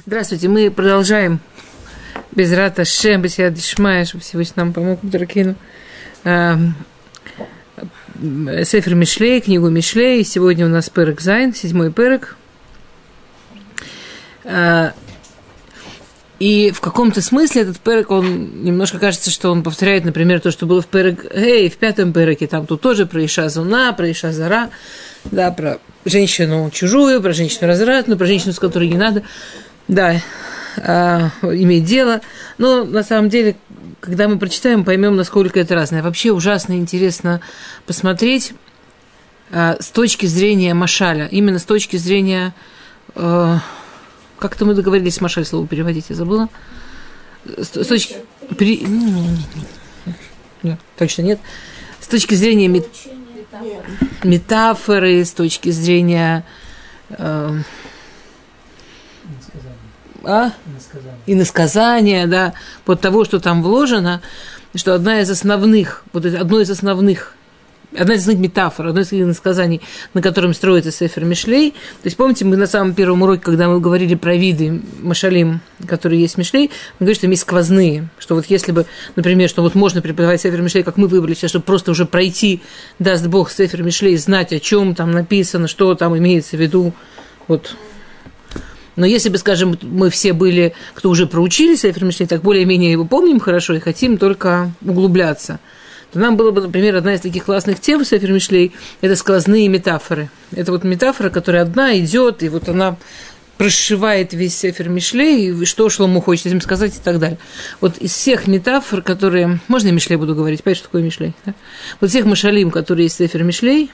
Здравствуйте, мы продолжаем без рата Шем, без Дишмая, чтобы Всевышний нам помог Дракину. Эм, Сефер Мишлей, книгу Мишлей. Сегодня у нас Перек Зайн, седьмой Перек. Э, и в каком-то смысле этот перек, он немножко кажется, что он повторяет, например, то, что было в перек, эй, в пятом переке, там тут тоже про Иша Зуна, про Иша Зара, да, про женщину чужую, про женщину развратную, про женщину, с которой не надо да, э, иметь дело. Но на самом деле, когда мы прочитаем, поймем, насколько это разное. Вообще ужасно интересно посмотреть э, с точки зрения Машаля, именно с точки зрения... Э, как-то мы договорились Машаль слово переводить, я забыла. С, с точки... При... Нет, точно нет. С точки зрения мет... метафоры, с точки зрения... Э, а? И насказание, да, под того, что там вложено, что одна из основных, вот одно из основных одна из основных метафор, одно из насказаний, на котором строится Сефер Мишлей. То есть, помните, мы на самом первом уроке, когда мы говорили про виды Машалим, которые есть в Мишлей, мы говорили, что есть сквозные, что вот если бы, например, что вот можно преподавать Сефер Мишлей, как мы выбрали сейчас, чтобы просто уже пройти, даст Бог, Сефер Мишлей, знать, о чем там написано, что там имеется в виду, вот но если бы, скажем, мы все были, кто уже проучились Сефер так более-менее его помним хорошо и хотим только углубляться, то нам было бы, например, одна из таких классных тем Сефер Мишлей – это сквозные метафоры. Это вот метафора, которая одна идет, и вот она прошивает весь Сефер Мишлей, и что Шлому хочет этим сказать и так далее. Вот из всех метафор, которые... Можно я Мишлей буду говорить? Понимаете, что такое Мишлей? Да? Вот всех Машалим, которые есть в Сефер Мишлей,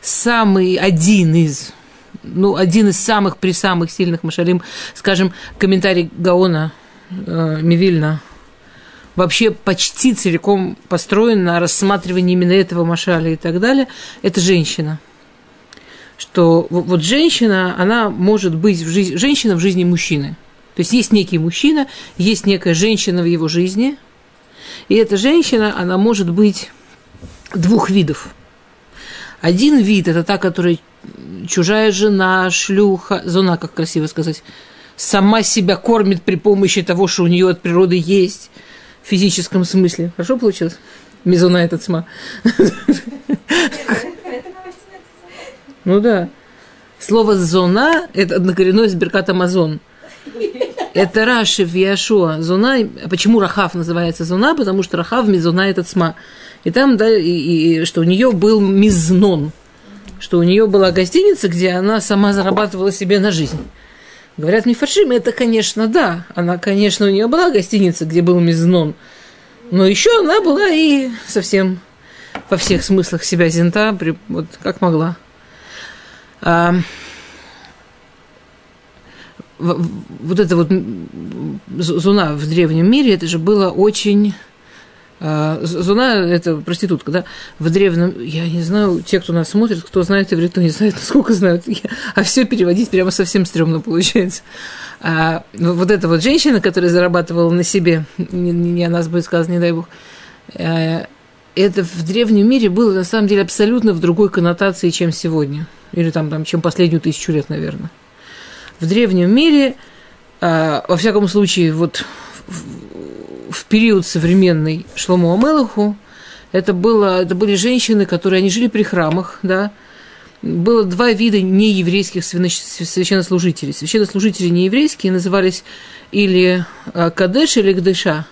самый один из ну, один из самых при самых сильных машалим, скажем, комментарий Гаона э, Мивильна, вообще почти целиком построен на рассматривании именно этого машаля и так далее, это женщина. Что вот женщина, она может быть в жизни, женщина в жизни мужчины. То есть есть некий мужчина, есть некая женщина в его жизни, и эта женщина, она может быть двух видов. Один вид – это та, которая чужая жена, шлюха, зона, как красиво сказать, сама себя кормит при помощи того, что у нее от природы есть в физическом смысле. Хорошо получилось? Мизона этот сма. Ну да. Слово «зона» – это однокоренное с Беркат Амазон. Это Раши в Яшуа. Зона. Почему Рахав называется зона? Потому что Рахав мизона этот сма. И там, да, и, и что у нее был мизнон – что у нее была гостиница, где она сама зарабатывала себе на жизнь. Говорят Мифаршим, это, конечно, да. Она, конечно, у нее была гостиница, где был мизнон. Но еще она была и совсем во всех смыслах себя зента, вот как могла. А, вот это вот зуна в древнем мире, это же было очень Зуна – это проститутка, да? В древнем, я не знаю, те, кто нас смотрит, кто знает иврит, кто не знает, насколько знают. А все переводить прямо совсем стрёмно получается. А вот эта вот женщина, которая зарабатывала на себе, не, не о нас будет сказано, не дай бог, э, это в древнем мире было на самом деле абсолютно в другой коннотации, чем сегодня. Или там, там чем последнюю тысячу лет, наверное. В древнем мире, а, во всяком случае, вот в период современный Шлому Амелаху, это, было, это были женщины, которые они жили при храмах, да, было два вида нееврейских священнослужителей. Священнослужители нееврейские назывались или а, Кадеш, или Гдыша.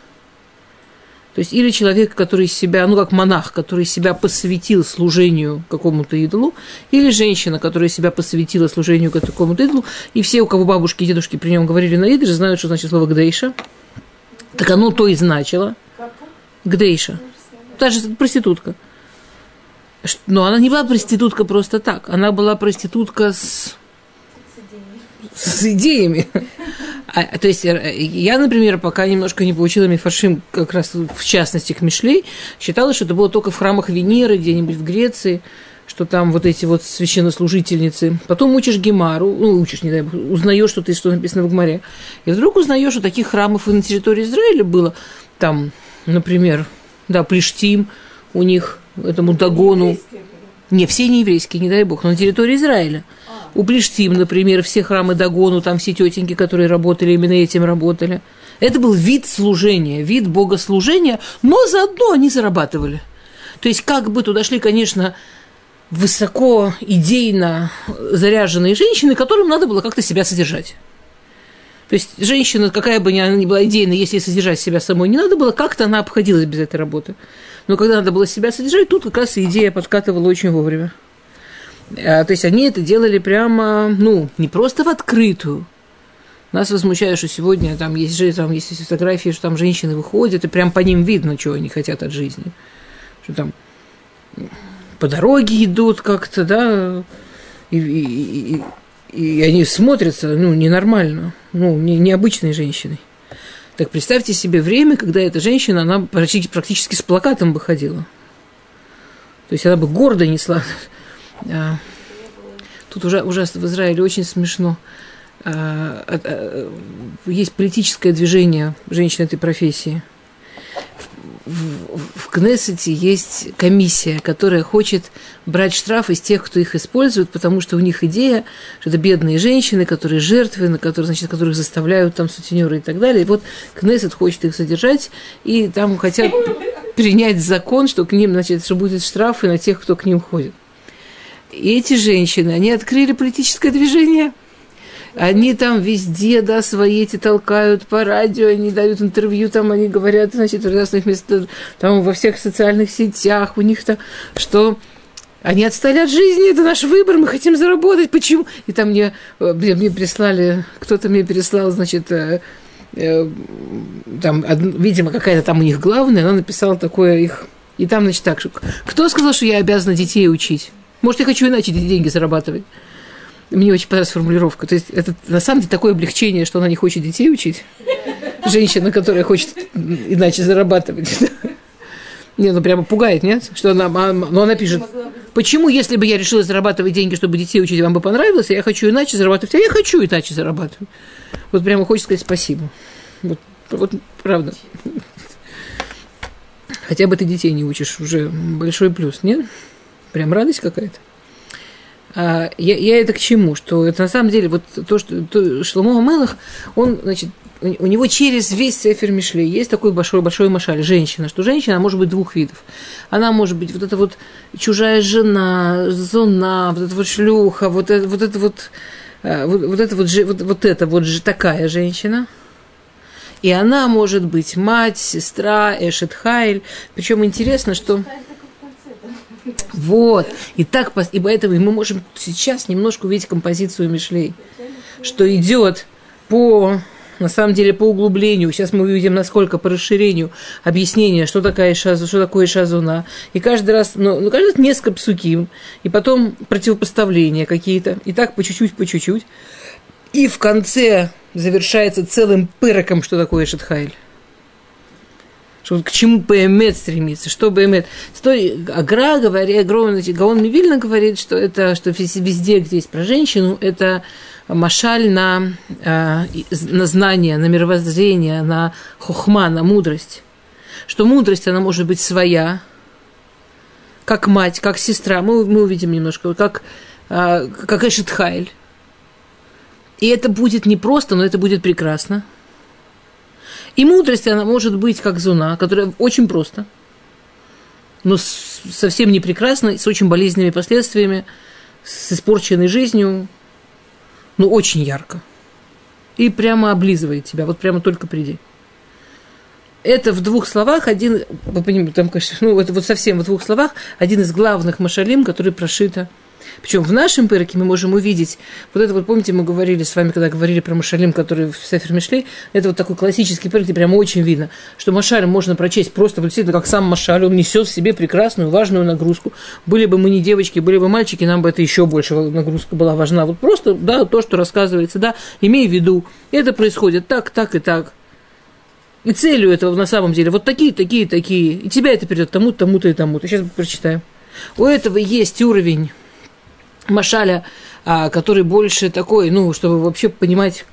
То есть или человек, который себя, ну как монах, который себя посвятил служению какому-то идолу, или женщина, которая себя посвятила служению какому-то идолу. И все, у кого бабушки и дедушки при нем говорили на идыше, знают, что значит слово Гдейша. Так оно то и значило. Гдейша. Та же проститутка. Но она не была проститутка просто так. Она была проститутка с, с идеями. А, то есть э, я, например, пока немножко не получила мифашим, как раз в частности к Мишлей, считала, что это было только в храмах Венеры, где-нибудь в Греции, что там вот эти вот священнослужительницы. Потом учишь Гемару, ну, учишь, не дай бог, узнаешь, что ты, что написано в Гмаре. И вдруг узнаешь, что таких храмов и на территории Израиля было. Там, например, да, Плештим у них, этому Дагону. Не, все не еврейские, не дай бог, но на территории Израиля. у Плештим, например, все храмы Дагону, там все тетеньки, которые работали, именно этим работали. Это был вид служения, вид богослужения, но заодно они зарабатывали. То есть как бы туда шли, конечно, высоко идейно заряженные женщины, которым надо было как-то себя содержать. То есть женщина, какая бы она ни была идейна, если содержать себя самой не надо было, как-то она обходилась без этой работы. Но когда надо было себя содержать, тут как раз идея подкатывала очень вовремя. А, то есть они это делали прямо, ну, не просто в открытую. Нас возмущает, что сегодня там есть, же, там есть фотографии, что там женщины выходят, и прям по ним видно, чего они хотят от жизни. Что там по дороге идут как-то, да, и, и, и, и они смотрятся, ну, ненормально, ну, не, необычной женщиной. Так представьте себе время, когда эта женщина, она практически, практически с плакатом бы ходила. То есть она бы гордо несла. А, тут уже ужасно в Израиле очень смешно. А, а, есть политическое движение женщин этой профессии – в, в Кнессете есть комиссия, которая хочет брать штрафы с тех, кто их использует, потому что у них идея, что это бедные женщины, которые жертвы, на которых, значит, которых заставляют там сутенеры и так далее. И вот Кнессет хочет их содержать, и там хотят принять закон, что к ним, значит, что будет штрафы на тех, кто к ним ходит. И эти женщины, они открыли политическое движение – они там везде, да, свои эти толкают по радио, они дают интервью, там они говорят, значит, в разных местах, там во всех социальных сетях, у них там, что они отстали от жизни, это наш выбор, мы хотим заработать, почему? И там мне, мне, мне прислали, кто-то мне переслал, значит, э, э, там, видимо, какая-то там у них главная, она написала такое их, и там, значит, так, кто сказал, что я обязана детей учить? Может, я хочу иначе деньги зарабатывать? Мне очень понравилась формулировка. То есть это на самом деле такое облегчение, что она не хочет детей учить. Женщина, которая хочет иначе зарабатывать. Не, ну прямо пугает, нет? Что она, а, ну она пишет, почему, если бы я решила зарабатывать деньги, чтобы детей учить, вам бы понравилось, а я хочу иначе зарабатывать, а я хочу иначе зарабатывать. Вот прямо хочется сказать спасибо. Вот, вот правда. Хотя бы ты детей не учишь, уже большой плюс, нет? Прям радость какая-то. А, я, я это к чему? Что это на самом деле вот то, что то, Шломо Мелах, он, значит, у него через весь Сефер Мишлей есть такой большой-большой машаль, женщина, что женщина может быть двух видов. Она может быть вот эта вот чужая жена, зона, вот эта вот шлюха, вот это вот, это вот, а, вот, вот это вот, вот, вот это вот же такая женщина. И она может быть мать, сестра, Эшет Хайль. Причем интересно, что... Вот. И так, и поэтому мы можем сейчас немножко увидеть композицию Мишлей, что идет по на самом деле по углублению, сейчас мы увидим, насколько по расширению объяснения, что, такая шазу, что такое шазуна. И каждый раз, ну, ну каждый раз несколько псуким, и потом противопоставления какие-то, и так по чуть-чуть, по чуть-чуть. И в конце завершается целым пыроком, что такое Шатхайль что к чему Бемет стремится, что Бемет. Агра говорит, Гаон Мивильна говорит, что это, что везде, где есть про женщину, это машаль на, а, на знание, на мировоззрение, на хохма, на мудрость. Что мудрость, она может быть своя, как мать, как сестра. Мы, мы увидим немножко, как, а, как Эшетхайль. И это будет непросто, но это будет прекрасно. И мудрость, она может быть как зуна, которая очень просто, но совсем не прекрасна, с очень болезненными последствиями, с испорченной жизнью, но очень ярко. И прямо облизывает тебя, вот прямо только приди. Это в двух словах один, вы понимаете, там, конечно, ну, это вот совсем в двух словах один из главных машалим, который прошито причем в нашем пыроке мы можем увидеть, вот это вот, помните, мы говорили с вами, когда говорили про Машалим, который в Сефер Мишлей, это вот такой классический пырок, где прямо очень видно, что Машаль можно прочесть просто действительно как сам Машаль, он несет в себе прекрасную, важную нагрузку. Были бы мы не девочки, были бы мальчики, нам бы это еще больше нагрузка была важна. Вот просто, да, то, что рассказывается, да, имей в виду, это происходит так, так и так. И целью этого на самом деле вот такие, такие, такие. И тебя это придет тому-то, тому-то и тому-то. Сейчас прочитаем. У этого есть уровень Машаля, а, который больше такой, ну, чтобы вообще понимать,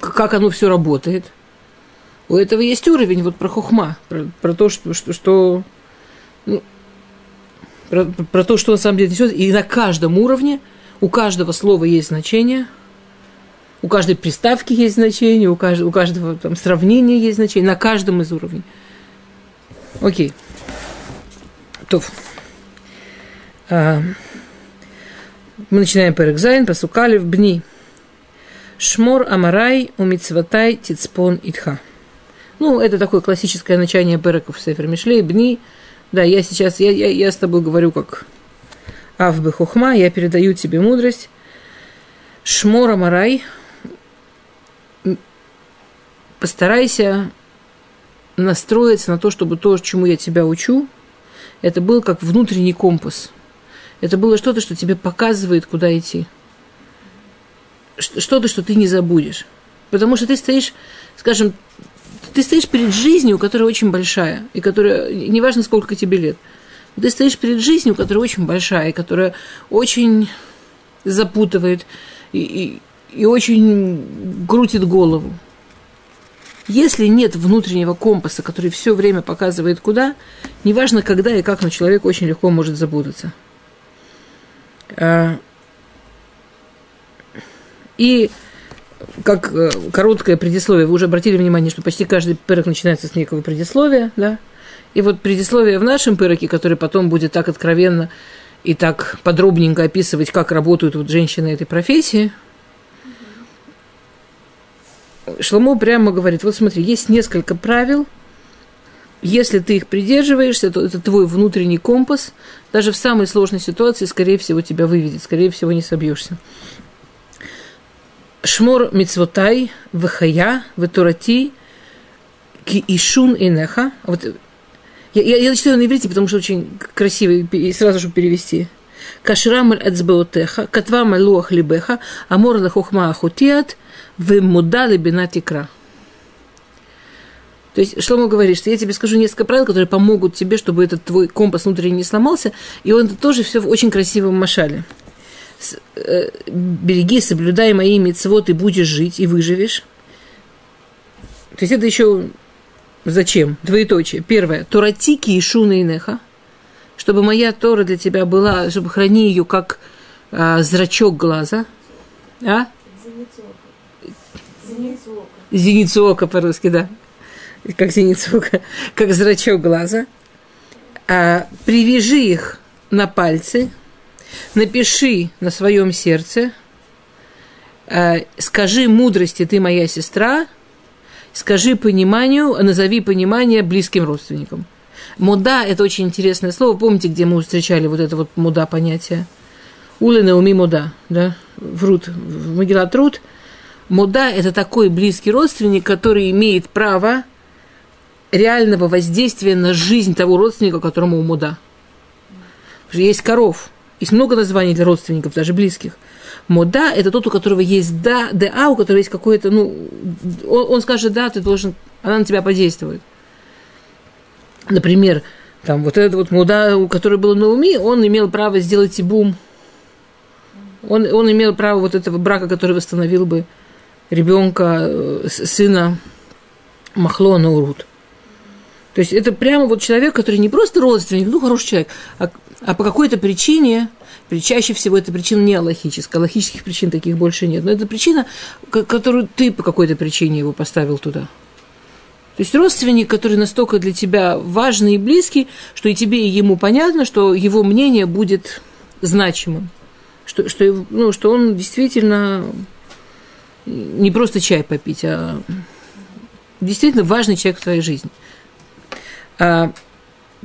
как оно все работает. У этого есть уровень вот про хухма, про, про то, что, что, что ну, про, про то, что на самом деле несет, и на каждом уровне У каждого слова есть значение, у каждой приставки есть значение, у каждого, у каждого там, сравнения есть значение, на каждом из уровней. Окей. То. А, мы начинаем Перекзайн, посукали в бни. Шмор Амарай Умицватай Тицпон Итха. Ну, это такое классическое начание Переков в Сефер Мишлей, Бни. Да, я сейчас, я, я, я с тобой говорю как Авбы Хухма, я передаю тебе мудрость. Шмор Амарай, постарайся настроиться на то, чтобы то, чему я тебя учу, это был как внутренний компас. Это было что-то, что тебе показывает, куда идти. Что-то, что ты не забудешь. Потому что ты стоишь, скажем, ты стоишь перед жизнью, которая очень большая, и которая, неважно, сколько тебе лет, ты стоишь перед жизнью, которая очень большая, и которая очень запутывает и, и, и очень крутит голову. Если нет внутреннего компаса, который все время показывает куда, неважно когда и как, но человек очень легко может запутаться. А, и как э, короткое предисловие, вы уже обратили внимание, что почти каждый пырок начинается с некого предисловия, да? И вот предисловие в нашем пыроке, который потом будет так откровенно и так подробненько описывать, как работают вот женщины этой профессии, Шломо прямо говорит, вот смотри, есть несколько правил, если ты их придерживаешься, то это твой внутренний компас, даже в самой сложной ситуации, скорее всего, тебя выведет, скорее всего, не собьешься. Шмор мицвотай, вехая, ветурати, ки ишун инеха. Вот я, я, я читаю на иврите, потому что очень красиво, и сразу же перевести. Кашрамаль эцбеотеха, катвам луах либеха, амор лахохма ахутиат, вемуда лебинат икра. То есть, что мы говорит, что я тебе скажу несколько правил, которые помогут тебе, чтобы этот твой компас внутренний не сломался, и он тоже все в очень красивом машале. Э, береги, соблюдай мои мецвод, и будешь жить, и выживешь. То есть это еще зачем? Двоеточие. Первое. Туратики и шуна и неха. Чтобы моя Тора для тебя была, чтобы храни ее как а, зрачок глаза. А? Зеницу ока. Зеницу ока по-русски, да как зеницу, как зрачок глаза. А, привяжи их на пальцы, напиши на своем сердце, а, скажи мудрости, ты моя сестра, скажи пониманию, назови понимание близким родственникам. Муда – это очень интересное слово. Помните, где мы встречали вот это вот муда понятие? Улы уми муда, да? Врут. В Магилат Рут. Муда – это такой близкий родственник, который имеет право реального воздействия на жизнь того родственника, которому муда. Есть коров, есть много названий для родственников, даже близких. Мода – это тот, у которого есть да, да, у которого есть какое-то, ну, он, он скажет да, ты должен, она на тебя подействует. Например, там вот этот вот муда, у которого был на уме, он имел право сделать ибум. Он, он имел право вот этого брака, который восстановил бы ребенка, э, сына Махлона Урут. То есть это прямо вот человек, который не просто родственник, ну, хороший человек, а, а по какой-то причине, чаще всего это причина не аллахическая, аллахических причин таких больше нет, но это причина, которую ты по какой-то причине его поставил туда. То есть родственник, который настолько для тебя важный и близкий, что и тебе, и ему понятно, что его мнение будет значимым. Что, что, ну, что он действительно не просто чай попить, а действительно важный человек в твоей жизни. А,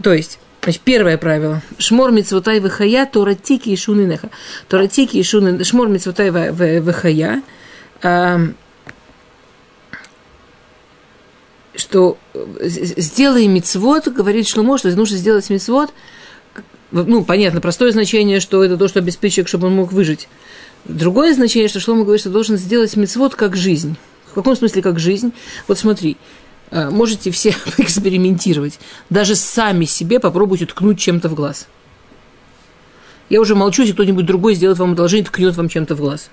то есть, значит, первое правило. Шмор мицвотай вихая, торатики и шуны неха. Торатики и шуны, шмор мицвотай вихая. А, что сделай мицвод, говорит Шлумо, что нужно сделать мицвод, ну, понятно, простое значение, что это то, что обеспечивает, чтобы он мог выжить. Другое значение, что Шлома говорит, что должен сделать мицвод как жизнь. В каком смысле как жизнь? Вот смотри, Э, можете все экспериментировать. Даже сами себе попробуйте ткнуть чем-то в глаз. Я уже молчу, если кто-нибудь другой сделает вам одолжение, ткнет вам чем-то в глаз.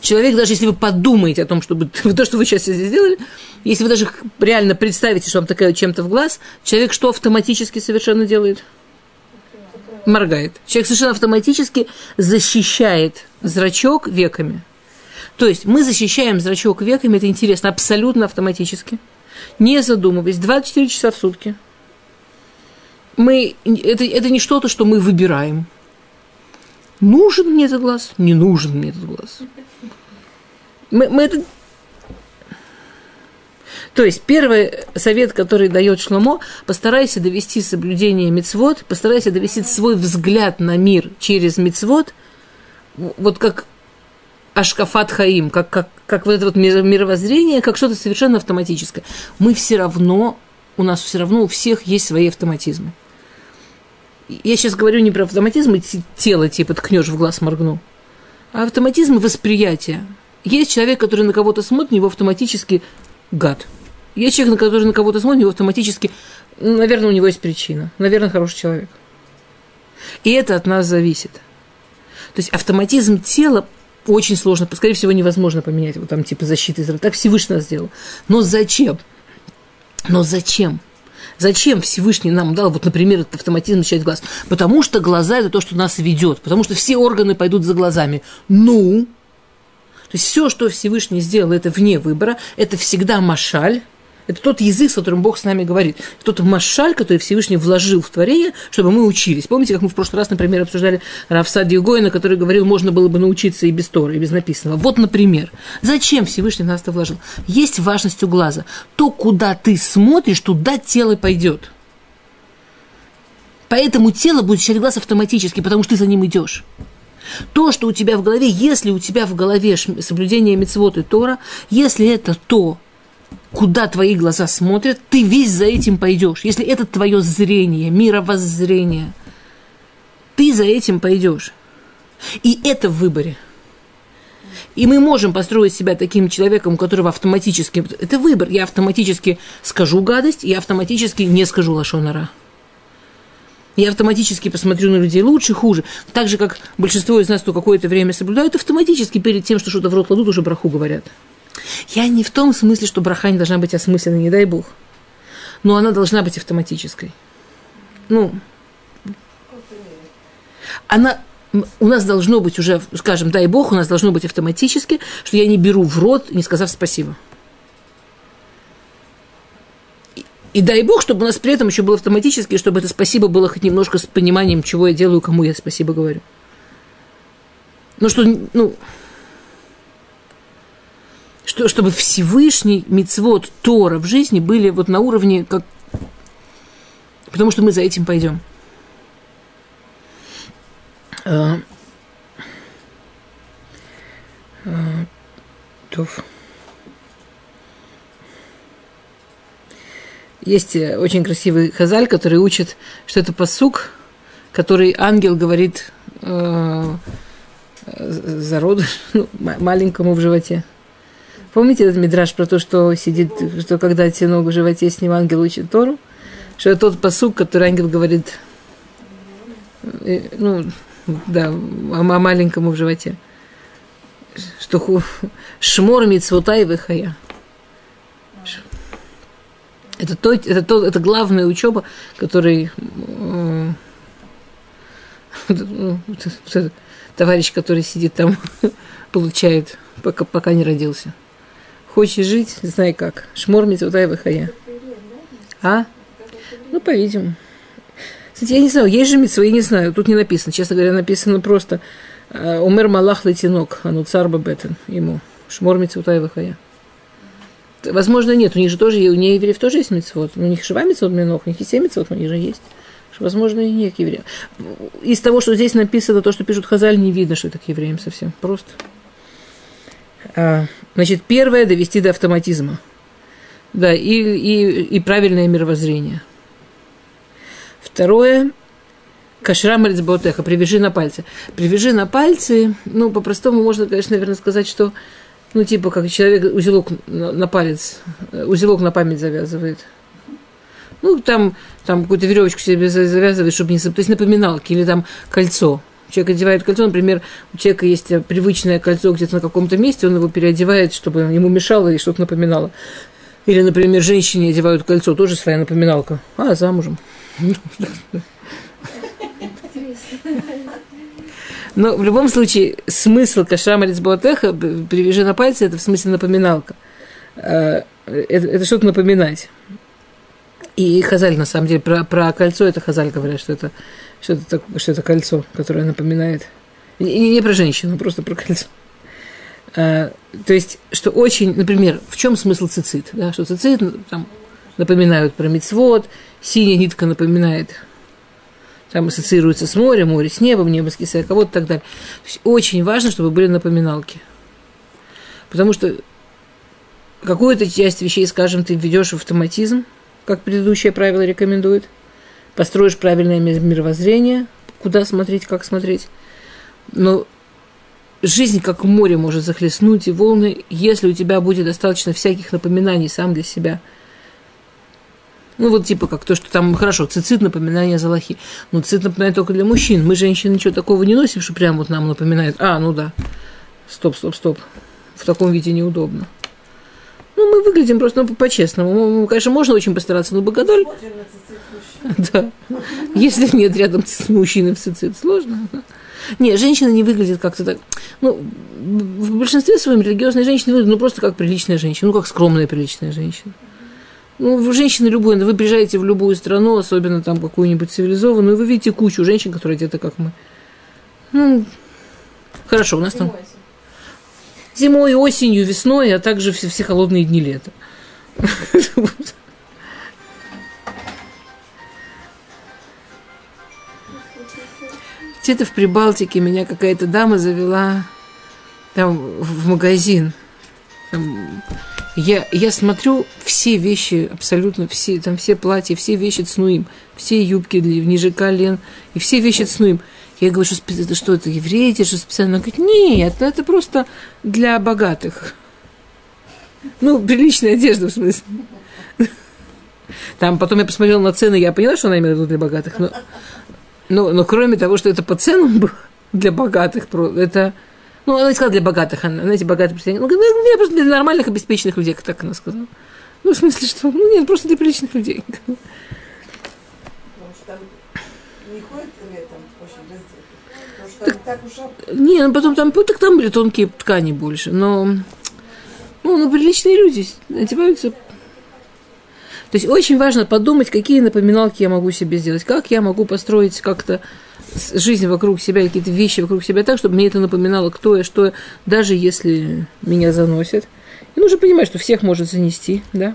Человек, даже если вы подумаете о том, чтобы то, что вы сейчас сделали, если вы даже реально представите, что вам такая чем-то в глаз, человек что автоматически совершенно делает? моргает. Человек совершенно автоматически защищает зрачок веками. То есть мы защищаем зрачок веками, это интересно, абсолютно автоматически, не задумываясь, 24 часа в сутки. Мы, это, это не что-то, что мы выбираем. Нужен мне этот глаз? Не нужен мне этот глаз. Мы, мы это то есть первый совет, который дает Шломо, постарайся довести соблюдение мицвод, постарайся довести свой взгляд на мир через мицвод, вот как Ашкафат Хаим, как, как, как вот это вот мировоззрение, как что-то совершенно автоматическое. Мы все равно, у нас все равно у всех есть свои автоматизмы. Я сейчас говорю не про автоматизм тело, типа ткнешь в глаз, моргну, а автоматизм восприятия. Есть человек, который на кого-то смотрит, у него автоматически гад – есть человек, который на кого-то смотрит, у него автоматически, наверное, у него есть причина. Наверное, хороший человек. И это от нас зависит. То есть автоматизм тела очень сложно, скорее всего, невозможно поменять, вот там типа защиты Израиля. Так Всевышний нас сделал. Но зачем? Но зачем? Зачем Всевышний нам дал, вот, например, этот автоматизм начать глаз? Потому что глаза – это то, что нас ведет. Потому что все органы пойдут за глазами. Ну, то есть все, что Всевышний сделал, это вне выбора, это всегда машаль – это тот язык, с которым Бог с нами говорит. Тот машаль, который Всевышний вложил в творение, чтобы мы учились. Помните, как мы в прошлый раз, например, обсуждали Равсади Гоина, который говорил, можно было бы научиться и без Торы, и без написанного. Вот, например, зачем Всевышний нас это вложил? Есть важность у глаза. То, куда ты смотришь, туда тело пойдет. Поэтому тело будет читать глаз автоматически, потому что ты за ним идешь. То, что у тебя в голове, если у тебя в голове соблюдение мецвод Тора, если это то, куда твои глаза смотрят, ты весь за этим пойдешь. Если это твое зрение, мировоззрение, ты за этим пойдешь. И это в выборе. И мы можем построить себя таким человеком, у которого автоматически... Это выбор. Я автоматически скажу гадость, я автоматически не скажу лошонара. Я автоматически посмотрю на людей лучше, хуже. Так же, как большинство из нас, кто какое-то время соблюдают, автоматически перед тем, что что-то в рот кладут, уже браху говорят. Я не в том смысле, что браха не должна быть осмысленной, не дай бог. Но она должна быть автоматической. Ну, она, у нас должно быть уже, скажем, дай бог, у нас должно быть автоматически, что я не беру в рот, не сказав спасибо. И, и дай бог, чтобы у нас при этом еще было автоматически, чтобы это спасибо было хоть немножко с пониманием, чего я делаю, кому я спасибо говорю. Ну что, ну, что, чтобы Всевышний мицвод Тора в жизни были вот на уровне, как... потому что мы за этим пойдем. А, а, Есть э, очень красивый хазаль, который учит, что это посук, который ангел говорит э, зароду, ну, маленькому в животе. Помните этот мидраж про то, что сидит, что когда тянул в животе, с ним ангел учит Тору? Что тот посук, который ангел говорит, э, ну, да, о, о маленькому в животе. Что шмор мицвотай выхая. Это, то, это, то, это главная учеба, который э, товарищ, который сидит там, получает, пока, пока не родился. Хочешь жить, знай как. Шмор митвутай выхая. А? Ну, по-видимому. Кстати, я не знаю, есть же митцва, я не знаю, тут не написано. Честно говоря, написано просто э, Умер Малах а ну цар Бетен ему. Шмор митцвутай выхая. Возможно, нет, у них же тоже, у неевреев тоже есть митцвот. У них шива митцвот минох, у них и семь митцвот, у них же есть. Возможно, и нет евреев. Из того, что здесь написано, то, что пишут Хазаль, не видно, что это к евреям совсем. Просто. А, значит, первое – довести до автоматизма. Да, и, и, и правильное мировоззрение. Второе – кашрам ботеха, привяжи на пальцы. Привяжи на пальцы, ну, по-простому можно, конечно, наверное, сказать, что, ну, типа, как человек узелок на, на палец, узелок на память завязывает. Ну, там, там какую-то веревочку себе завязывает, чтобы не... То есть напоминалки или там кольцо – Человек одевает кольцо, например, у человека есть привычное кольцо где-то на каком-то месте, он его переодевает, чтобы ему мешало и что-то напоминало. Или, например, женщине одевают кольцо, тоже своя напоминалка. А, замужем. Но в любом случае смысл кашрама Рицбуатеха «привяжи на пальцы» это в смысле напоминалка. Э, это, это что-то напоминать. И Хазаль, на самом деле, про, про кольцо это Хазаль говорят, что это, что, это, что это кольцо, которое напоминает. И не, про женщину, просто про кольцо. А, то есть, что очень, например, в чем смысл цицит? Да? Что цицит там, напоминают про мицвод, синяя нитка напоминает, там ассоциируется с морем, море с небом, небо с кисая, кого-то и так далее. То есть, очень важно, чтобы были напоминалки. Потому что какую-то часть вещей, скажем, ты введешь в автоматизм – как предыдущее правило рекомендует. Построишь правильное мировоззрение, куда смотреть, как смотреть. Но жизнь как море может захлестнуть и волны, если у тебя будет достаточно всяких напоминаний сам для себя. Ну, вот типа как то, что там, хорошо, цицит напоминание за лохи. Ну, цицит напоминает только для мужчин. Мы, женщины, ничего такого не носим, что прям вот нам напоминает. А, ну да. Стоп, стоп, стоп. В таком виде неудобно. Ну, мы выглядим просто ну, по-честному. Конечно, можно очень постараться, но богодоль... Да. Если нет рядом с мужчиной в цицит, сложно. Нет, женщина не выглядит как-то так. Ну, в большинстве своем религиозные женщины выглядят ну, просто как приличная женщина, ну, как скромная приличная женщина. Ну, женщины любой, вы приезжаете в любую страну, особенно там какую-нибудь цивилизованную, вы видите кучу женщин, которые одеты как мы. Ну, хорошо, у нас там зимой, осенью, весной, а также все, все холодные дни лета. Где-то в Прибалтике меня какая-то дама завела там в магазин. Там, я, я смотрю все вещи, абсолютно все, там все платья, все вещи цнуим, все юбки ниже колен, и все вещи цнуим. Я говорю, что это что это евреи, это что специально? Она говорит, нет, это просто для богатых. Ну, приличная одежда, в смысле. Там потом я посмотрела на цены, я поняла, что она имеет в виду для богатых. Но, но, но кроме того, что это по ценам было для богатых, это... Ну, она не сказала для богатых, она, знаете, богатые представители. Ну, ну, просто для нормальных, обеспеченных людей, как так она сказала. Ну, в смысле, что? Ну, нет, просто для приличных людей. Так уж... Не, ну потом там, так там были тонкие ткани больше, но... Ну, ну, приличные люди одеваются. То есть очень важно подумать, какие напоминалки я могу себе сделать, как я могу построить как-то жизнь вокруг себя, какие-то вещи вокруг себя так, чтобы мне это напоминало, кто я, что я, даже если меня заносят. И нужно понимать, что всех может занести, да.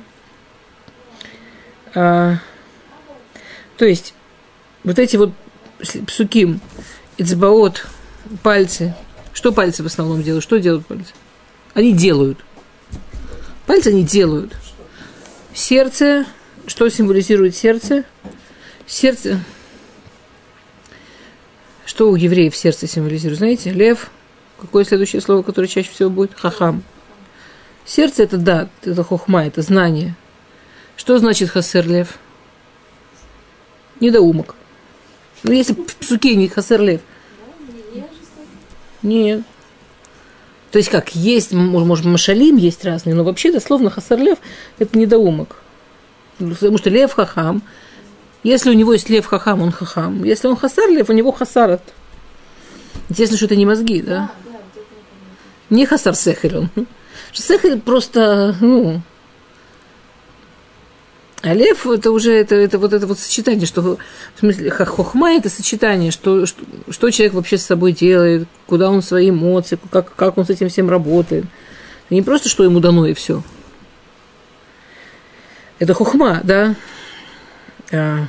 А, то есть вот эти вот псуким, Ицбаот, пальцы. Что пальцы в основном делают? Что делают пальцы? Они делают. Пальцы они делают. Сердце. Что символизирует сердце? Сердце. Что у евреев сердце символизирует? Знаете, лев. Какое следующее слово, которое чаще всего будет? Хахам. Сердце это да, это хохма, это знание. Что значит хасер лев? Недоумок. Ну, если в псуке не хасер лев – нет. То есть как, есть, может, машалим есть разные, но вообще дословно хасарлев – это недоумок. Потому что лев хахам, если у него есть лев хахам, он хахам. Если он хасар лев, у него хасарат. Интересно, что это не мозги, да? Не хасар сехель он. Сехель просто, ну, а лев это уже это, это вот это вот сочетание, что в смысле хохма это сочетание, что, что, что человек вообще с собой делает, куда он свои эмоции, как, как он с этим всем работает. Не просто, что ему дано и все. Это хохма, да. А,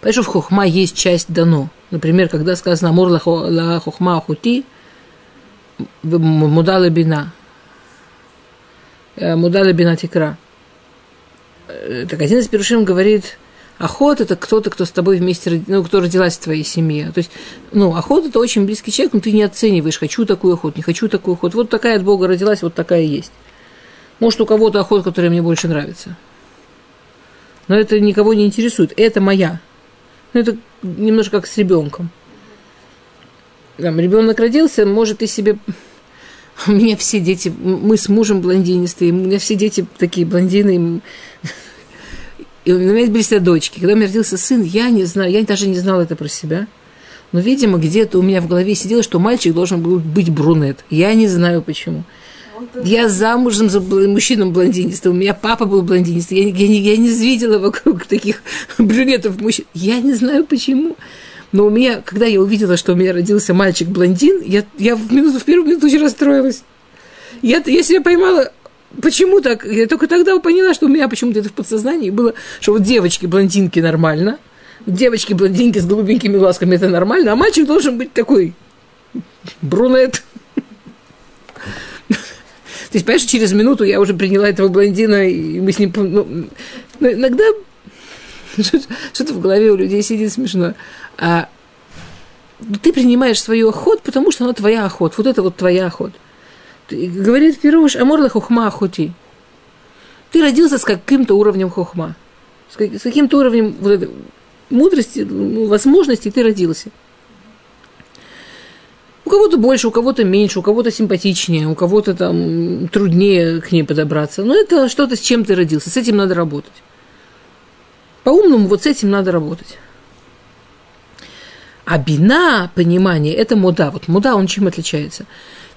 Понимаешь, в хохма есть часть дано. Например, когда сказано «Амур ла хохма ахути», «Мудала бина», «Мудала бина тикра». Э, так один из перушим говорит, охот это кто-то, кто с тобой вместе, ну, кто родилась в твоей семье. То есть, ну, охот это очень близкий человек, но ты не оцениваешь, хочу такую охоту, не хочу такую охоту. Вот такая от Бога родилась, вот такая есть. Может, у кого-то охота, которая мне больше нравится. Но это никого не интересует. Это моя. Ну, это немножко как с ребенком. Там, ребенок родился, может и себе у меня все дети, мы с мужем блондинистые, у меня все дети такие блондины. И у меня были всегда дочки. Когда у меня родился сын, я не знаю, я даже не знала это про себя. Но, видимо, где-то у меня в голове сидело, что мальчик должен был быть брюнет. Я не знаю почему. Я замужем за мужчином блондинистым. У меня папа был блондинистым. Я, я, я не видела вокруг таких брюнетов мужчин. Я не знаю почему. Но у меня, когда я увидела, что у меня родился мальчик-блондин, я, я в, минуту, в первую минуту очень расстроилась. Я, я себя поймала, почему так? Я только тогда поняла, что у меня почему-то это в подсознании было, что вот девочки-блондинки нормально, девочки-блондинки с голубенькими глазками это нормально, а мальчик должен быть такой брунет. То есть, понимаешь, через минуту я уже приняла этого блондина, и мы с ним... Ну, иногда что-то в голове у людей сидит смешно. А ты принимаешь свою охоту, потому что она твоя охота. Вот это вот твоя охота. Говорит Пируш, аморла хухма охоти. Ты родился с каким-то уровнем хухма. С каким-то уровнем вот этой мудрости, ну, возможностей ты родился. У кого-то больше, у кого-то меньше, у кого-то симпатичнее, у кого-то там труднее к ней подобраться. Но это что-то, с чем ты родился. С этим надо работать. По-умному вот с этим надо работать. А бина, понимание, это муда. Вот муда, он чем отличается?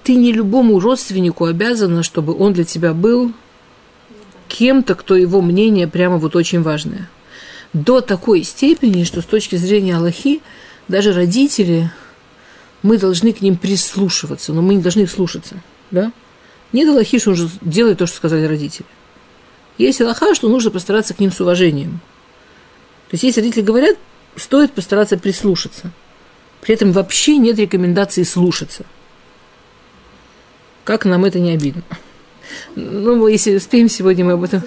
Ты не любому родственнику обязана, чтобы он для тебя был кем-то, кто его мнение прямо вот очень важное. До такой степени, что с точки зрения Аллахи, даже родители, мы должны к ним прислушиваться, но мы не должны их слушаться. Да? Нет Аллахи, что он же делает то, что сказали родители. Есть Аллаха, что нужно постараться к ним с уважением – есть, если родители говорят, стоит постараться прислушаться. При этом вообще нет рекомендации слушаться. Как нам это не обидно? Ну, если успеем, сегодня мы об этом...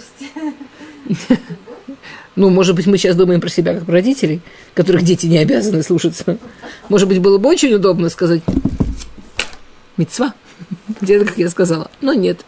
Ну, может быть, мы сейчас думаем про себя как про родителей, которых дети не обязаны слушаться. Может быть, было бы очень удобно сказать «Мецва», где-то, как я сказала, но нет.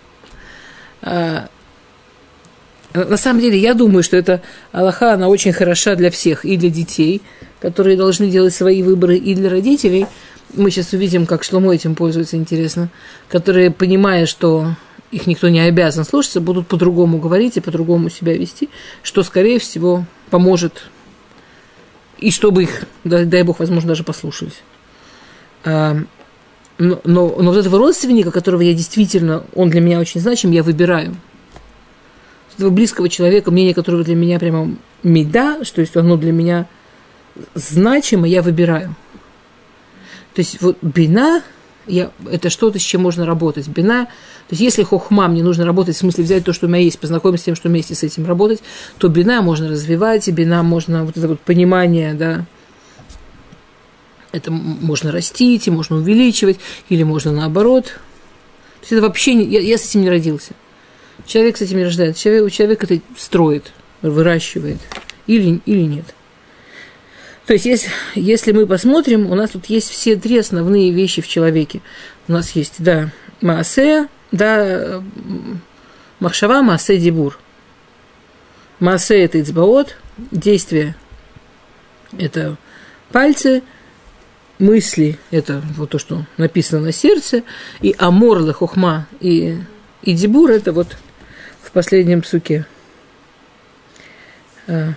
А, на самом деле, я думаю, что эта Аллаха, она очень хороша для всех, и для детей, которые должны делать свои выборы, и для родителей. Мы сейчас увидим, как Шломо этим пользуется, интересно, которые, понимая, что их никто не обязан слушаться, будут по-другому говорить и по-другому себя вести, что, скорее всего, поможет, и чтобы их, дай Бог, возможно, даже послушались. А, но, но, но вот этого родственника, которого я действительно, он для меня очень значим, я выбираю – этого близкого человека, мнение которого для меня прямо меда, что есть оно для меня значимо, я выбираю. То есть вот бина, я, это что-то, с чем можно работать. Бина, то есть если хохма, мне нужно работать, в смысле взять то, что у меня есть, познакомиться с тем, что вместе с этим работать, то бина можно развивать, и бина можно, вот это вот понимание, да, это можно растить, и можно увеличивать, или можно наоборот. То есть это вообще, я, я с этим не родился. Человек с этим рождается. Человек, человек это строит, выращивает. Или, или нет. То есть, если, если мы посмотрим, у нас тут есть все три основные вещи в человеке. У нас есть, да, Маасе, да, Махшава, Маасе, Дибур. Маасе – это Ицбаот, действие – это пальцы, мысли – это вот то, что написано на сердце, и Амор, Хохма и, и Дибур – это вот в последнем суке. А.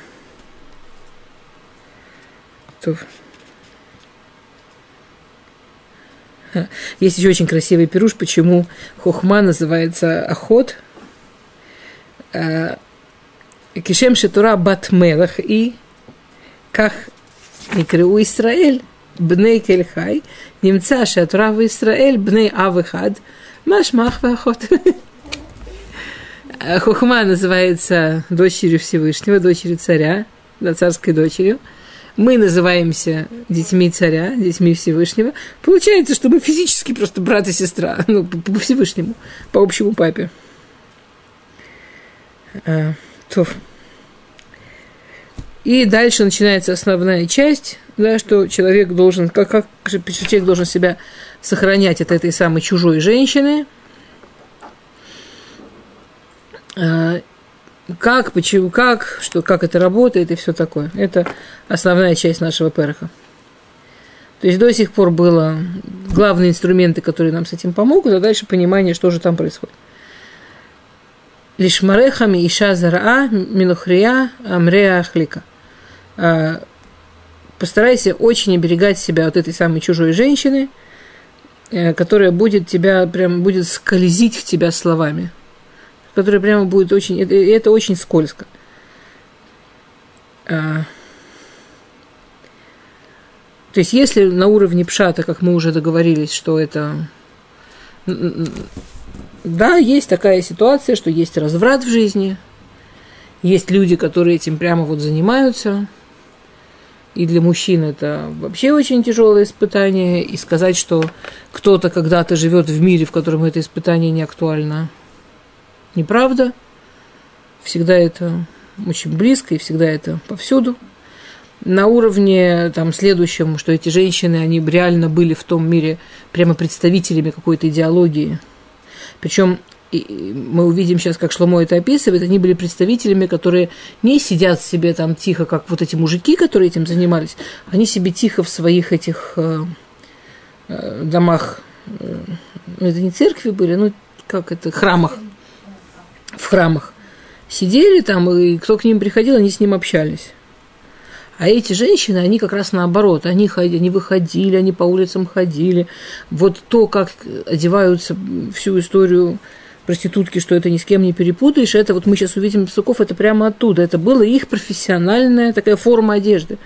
А. Есть еще очень красивый пируш, почему хохма называется охот. А. Кишем Шатура Батмелах и как Никреу Израиль Бней Кельхай, немца Шатура в Израиль Бней Авыхад, Машмах охот. Э, Хухма называется дочерью Всевышнего, дочерью царя, да, царской дочерью. Мы называемся детьми царя, детьми Всевышнего. Получается, что мы физически просто брат и сестра, ну, по, Всевышнему, по общему папе. А. И дальше начинается основная часть, да, что человек должен, как, как человек должен себя сохранять от этой самой чужой женщины – как, почему, как, что, как это работает и все такое. Это основная часть нашего перха. То есть до сих пор было главные инструменты, которые нам с этим помогут, а дальше понимание, что же там происходит. Лишь марехами иша зараа минухрия амрея ахлика. Э, постарайся очень оберегать себя от этой самой чужой женщины, э, которая будет тебя, прям будет скользить в тебя словами. Которая прямо будет очень, это, это очень скользко. А, то есть, если на уровне пшата, как мы уже договорились, что это... Да, есть такая ситуация, что есть разврат в жизни, есть люди, которые этим прямо вот занимаются, и для мужчин это вообще очень тяжелое испытание, и сказать, что кто-то когда-то живет в мире, в котором это испытание не актуально, неправда. Всегда это очень близко, и всегда это повсюду – на уровне там, следующем, что эти женщины, они реально были в том мире прямо представителями какой-то идеологии. Причем мы увидим сейчас, как Шломо это описывает, они были представителями, которые не сидят себе там тихо, как вот эти мужики, которые этим занимались, они себе тихо в своих этих э, э, домах, э, ну, это не церкви были, ну как это, храмах, в храмах сидели там, и кто к ним приходил, они с ним общались. А эти женщины, они как раз наоборот, они, ходили, они выходили, они по улицам ходили. Вот то, как одеваются всю историю проститутки, что это ни с кем не перепутаешь, это вот мы сейчас увидим Псуков, это прямо оттуда. Это была их профессиональная такая форма одежды.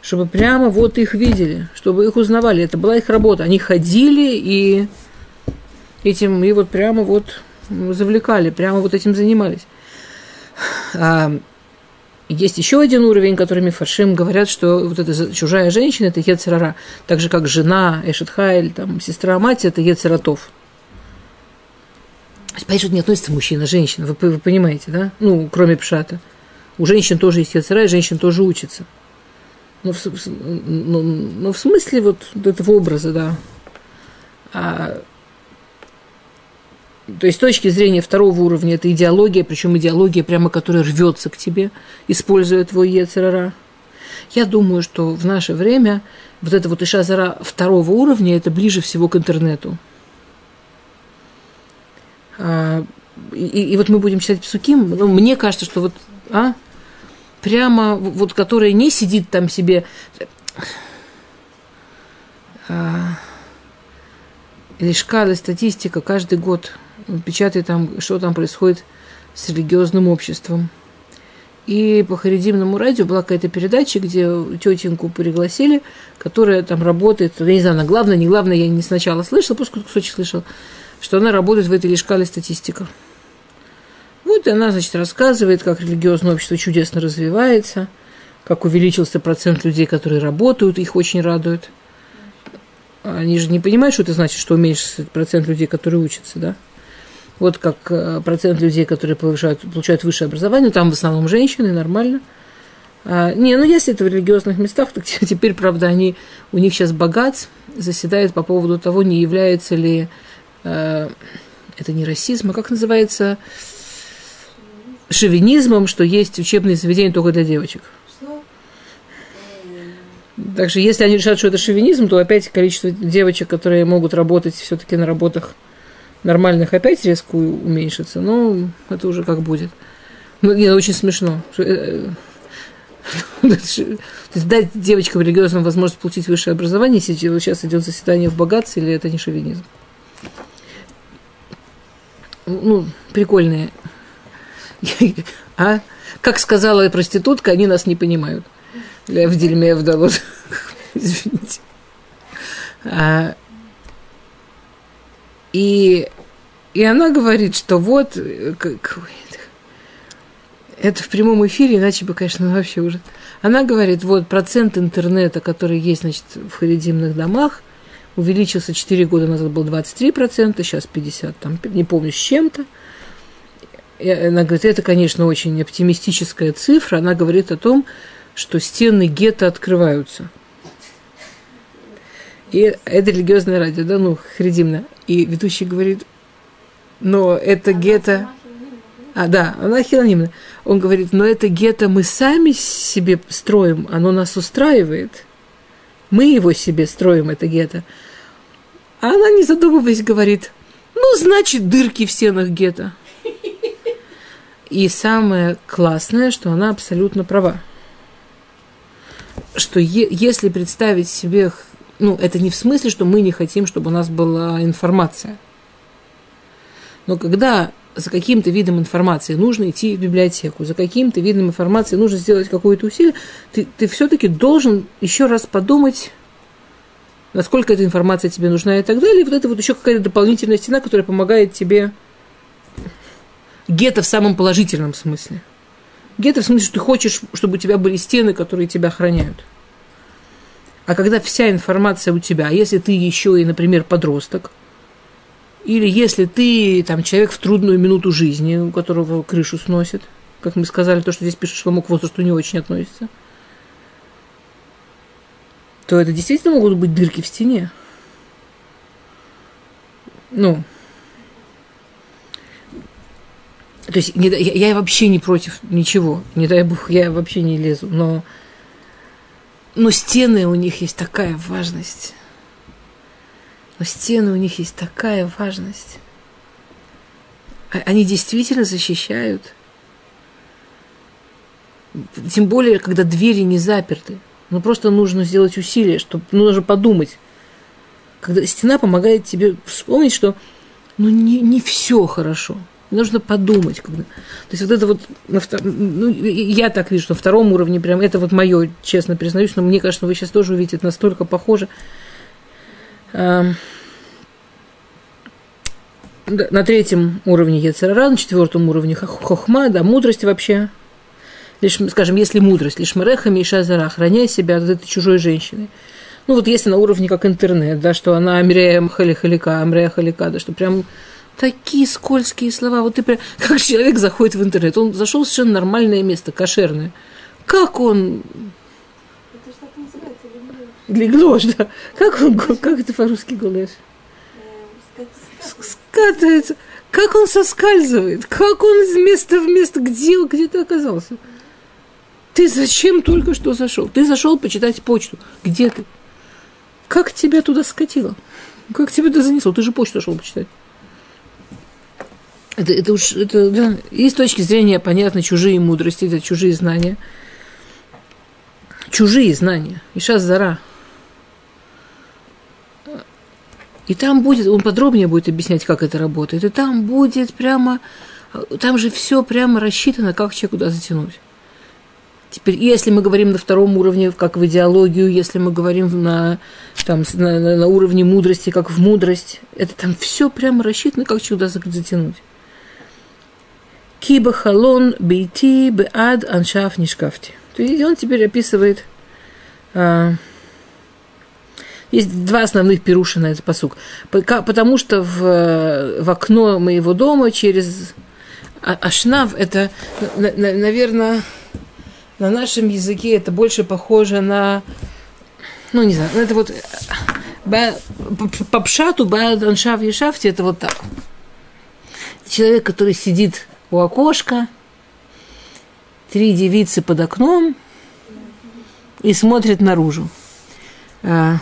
Чтобы прямо вот их видели, чтобы их узнавали. Это была их работа. Они ходили и этим, и вот прямо вот завлекали, прямо вот этим занимались. А, есть еще один уровень, который Мифаршим говорят, что вот эта чужая женщина – это Ецерара, так же, как жена Эшетхайль, там, сестра мать – это Ецератов. Понятно, что не относится мужчина, женщина, вы, вы понимаете, да? Ну, кроме Пшата. У женщин тоже есть Ецера, и женщин тоже учатся. Но в, но, но в смысле вот этого образа, да. А то есть с точки зрения второго уровня это идеология, причем идеология прямо, которая рвется к тебе, используя твой Ецерара. Я думаю, что в наше время вот это вот Ишазара второго уровня, это ближе всего к интернету. А, и, и вот мы будем читать Псуким, ну, мне кажется, что вот, а, прямо вот, которая не сидит там себе, а, или шкала, статистика каждый год печатает там, что там происходит с религиозным обществом. И по Харидимному радио была какая-то передача, где тетеньку пригласили, которая там работает, я не знаю, она главная, не главная, я не сначала слышала, просто кусочек слышал, что она работает в этой лишкале статистика. Вот и она, значит, рассказывает, как религиозное общество чудесно развивается, как увеличился процент людей, которые работают, их очень радует. Они же не понимают, что это значит, что уменьшится процент людей, которые учатся, да? Вот как э, процент людей, которые повышают, получают высшее образование, там в основном женщины, нормально. А, не, ну если это в религиозных местах, так теперь, правда, они, у них сейчас богат заседает по поводу того, не является ли э, это не расизм, а как называется шовинизмом, что есть учебные заведения только для девочек. Так что если они решат, что это шовинизм, то опять количество девочек, которые могут работать все-таки на работах нормальных опять резко уменьшится, но это уже как будет. Ну, нет, очень смешно. Э, то есть дать девочкам религиозным возможность получить высшее образование, если сейчас идет заседание в богатстве, или это не шовинизм? Ну, прикольные. А? Как сказала проститутка, они нас не понимают. В дерьме вдалот. Извините. А, и, и она говорит, что вот, э, это в прямом эфире, иначе бы, конечно, вообще уже. Она говорит, вот процент интернета, который есть, значит, в харидимных домах, увеличился 4 года назад, был 23%, сейчас 50, там, не помню, с чем-то. И она говорит, это, конечно, очень оптимистическая цифра. Она говорит о том, что стены гетто открываются – и это религиозное радио, да, ну, хредимно. И ведущий говорит, но это гетто... А, да, она хилонимна. Он говорит, но это гетто мы сами себе строим, оно нас устраивает. Мы его себе строим, это гетто. А она, не задумываясь, говорит, ну, значит, дырки в стенах гетто. И самое классное, что она абсолютно права. что е- если представить себе, ну, это не в смысле, что мы не хотим, чтобы у нас была информация. Но когда за каким-то видом информации нужно идти в библиотеку, за каким-то видом информации нужно сделать какое-то усилие, ты, ты все-таки должен еще раз подумать, насколько эта информация тебе нужна и так далее. И вот это вот еще какая-то дополнительная стена, которая помогает тебе гетто в самом положительном смысле. Гетто в смысле, что ты хочешь, чтобы у тебя были стены, которые тебя охраняют. А когда вся информация у тебя, а если ты еще и, например, подросток, или если ты там человек в трудную минуту жизни, у которого крышу сносит, как мы сказали, то, что здесь пишет Шломо к возрасту не очень относится, то это действительно могут быть дырки в стене. Ну, то есть не, я, я вообще не против ничего, не дай бог, я вообще не лезу, но, но стены у них есть такая важность. Но стены у них есть такая важность. А, они действительно защищают. Тем более, когда двери не заперты. Ну, просто нужно сделать усилие, чтобы, ну, нужно подумать. Когда стена помогает тебе вспомнить, что ну, не, не все хорошо. Нужно подумать. Когда... То есть вот это вот, на втор... ну, я так вижу, на втором уровне прям, это вот мое, честно признаюсь, но мне кажется, вы сейчас тоже увидите, это настолько похоже. На третьем уровне Ецерара, на четвертом уровне Хохма, да, мудрость вообще, лишь, скажем, если мудрость, лишь Мереха, Миша Зара, охраняй себя от этой чужой женщины. Ну, вот если на уровне как интернет, да, что она Амрея Хали Халика, Амрея Халика, да, что прям такие скользкие слова. Вот ты прям, как человек заходит в интернет, он зашел в совершенно нормальное место, кошерное. Как он... Это что называется? Леглош, да. Как он, как это по-русски гулеш? Скатывается. Как он соскальзывает? Как он из места в место? Где, где ты оказался? Ты зачем только что зашел? Ты зашел почитать почту. Где ты? Как тебя туда скатило? Как тебя туда занесло? Ты же почту шел почитать. Это, это уж, это, да, и с точки зрения, понятно, чужие мудрости, это чужие знания. Чужие знания. И сейчас зара. И там будет, он подробнее будет объяснять, как это работает. И там будет прямо, там же все прямо рассчитано, как человек куда затянуть. Теперь, если мы говорим на втором уровне, как в идеологию, если мы говорим на, там, на, на уровне мудрости, как в мудрость, это там все прямо рассчитано, как сюда затянуть. Киба халон бейти беад аншаф нишкафти. То есть он теперь описывает а, есть два основных пируша на этот посук. Потому что в, в окно моего дома через а, Ашнав, это, наверное, на нашем языке это больше похоже на, ну, не знаю, это вот по пшату, баданшав и шафти, это вот так. Человек, который сидит у окошка, три девицы под окном и смотрит наружу. А,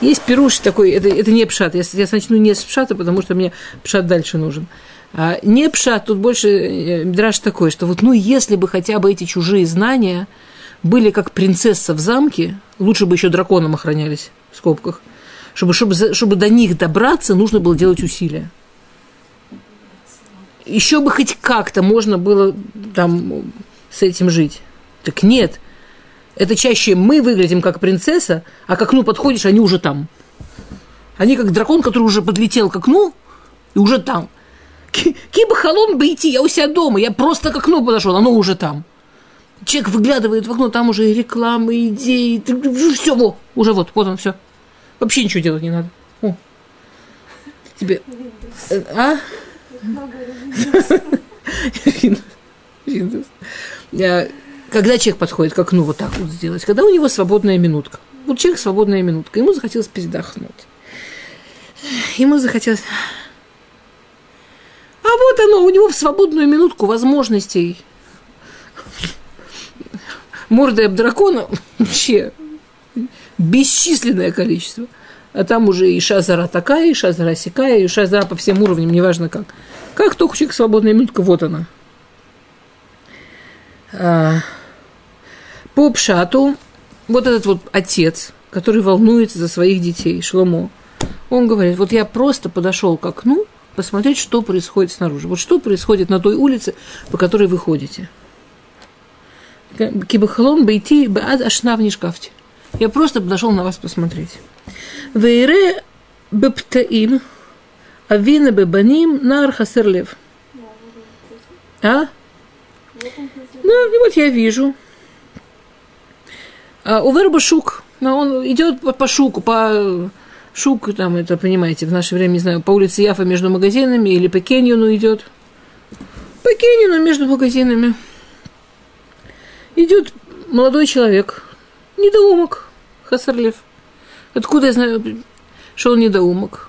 есть пируш такой, это, это не пшат. Я, я начну не с пшата, потому что мне пшат дальше нужен. А, не пшат, тут больше э, драж такой, что вот ну если бы хотя бы эти чужие знания были как принцесса в замке, лучше бы еще драконом охранялись в скобках. Чтобы, чтобы, чтобы до них добраться, нужно было делать усилия. Еще бы хоть как-то можно было там с этим жить. Так нет – это чаще мы выглядим как принцесса, а к окну подходишь, они уже там. Они как дракон, который уже подлетел к окну и уже там. Киба халон бы идти, я у себя дома, я просто к окну подошел, оно уже там. Человек выглядывает в окно, там уже и реклама, и идеи, все, во, уже вот, вот он, все. Вообще ничего делать не надо. О. Тебе... Э, а? Когда человек подходит к окну вот так вот сделать, когда у него свободная минутка. Вот человек свободная минутка, ему захотелось передохнуть. Ему захотелось... А вот оно, у него в свободную минутку возможностей мордой об дракона вообще бесчисленное количество. А там уже и шазара такая, и шазара сякая, и шазара по всем уровням, неважно как. Как только человек свободная минутка, вот она. А, по пшату, вот этот вот отец, который волнуется за своих детей, Шломо, он говорит, вот я просто подошел к окну, посмотреть, что происходит снаружи. Вот что происходит на той улице, по которой вы ходите. Кибахалон бейти баад ашнав шкафте. Я просто подошел на вас посмотреть. Вейре бептаим авина бебаним нар хасерлев. А? Ну, и вот я вижу. А, у верба шук. Он идет по, по шуку, по шук, там, это, понимаете, в наше время, не знаю, по улице Яфа между магазинами или по Кеньону идет. По Кеньону между магазинами. Идет молодой человек, недоумок, Хасарлев. Откуда я знаю, что он недоумок?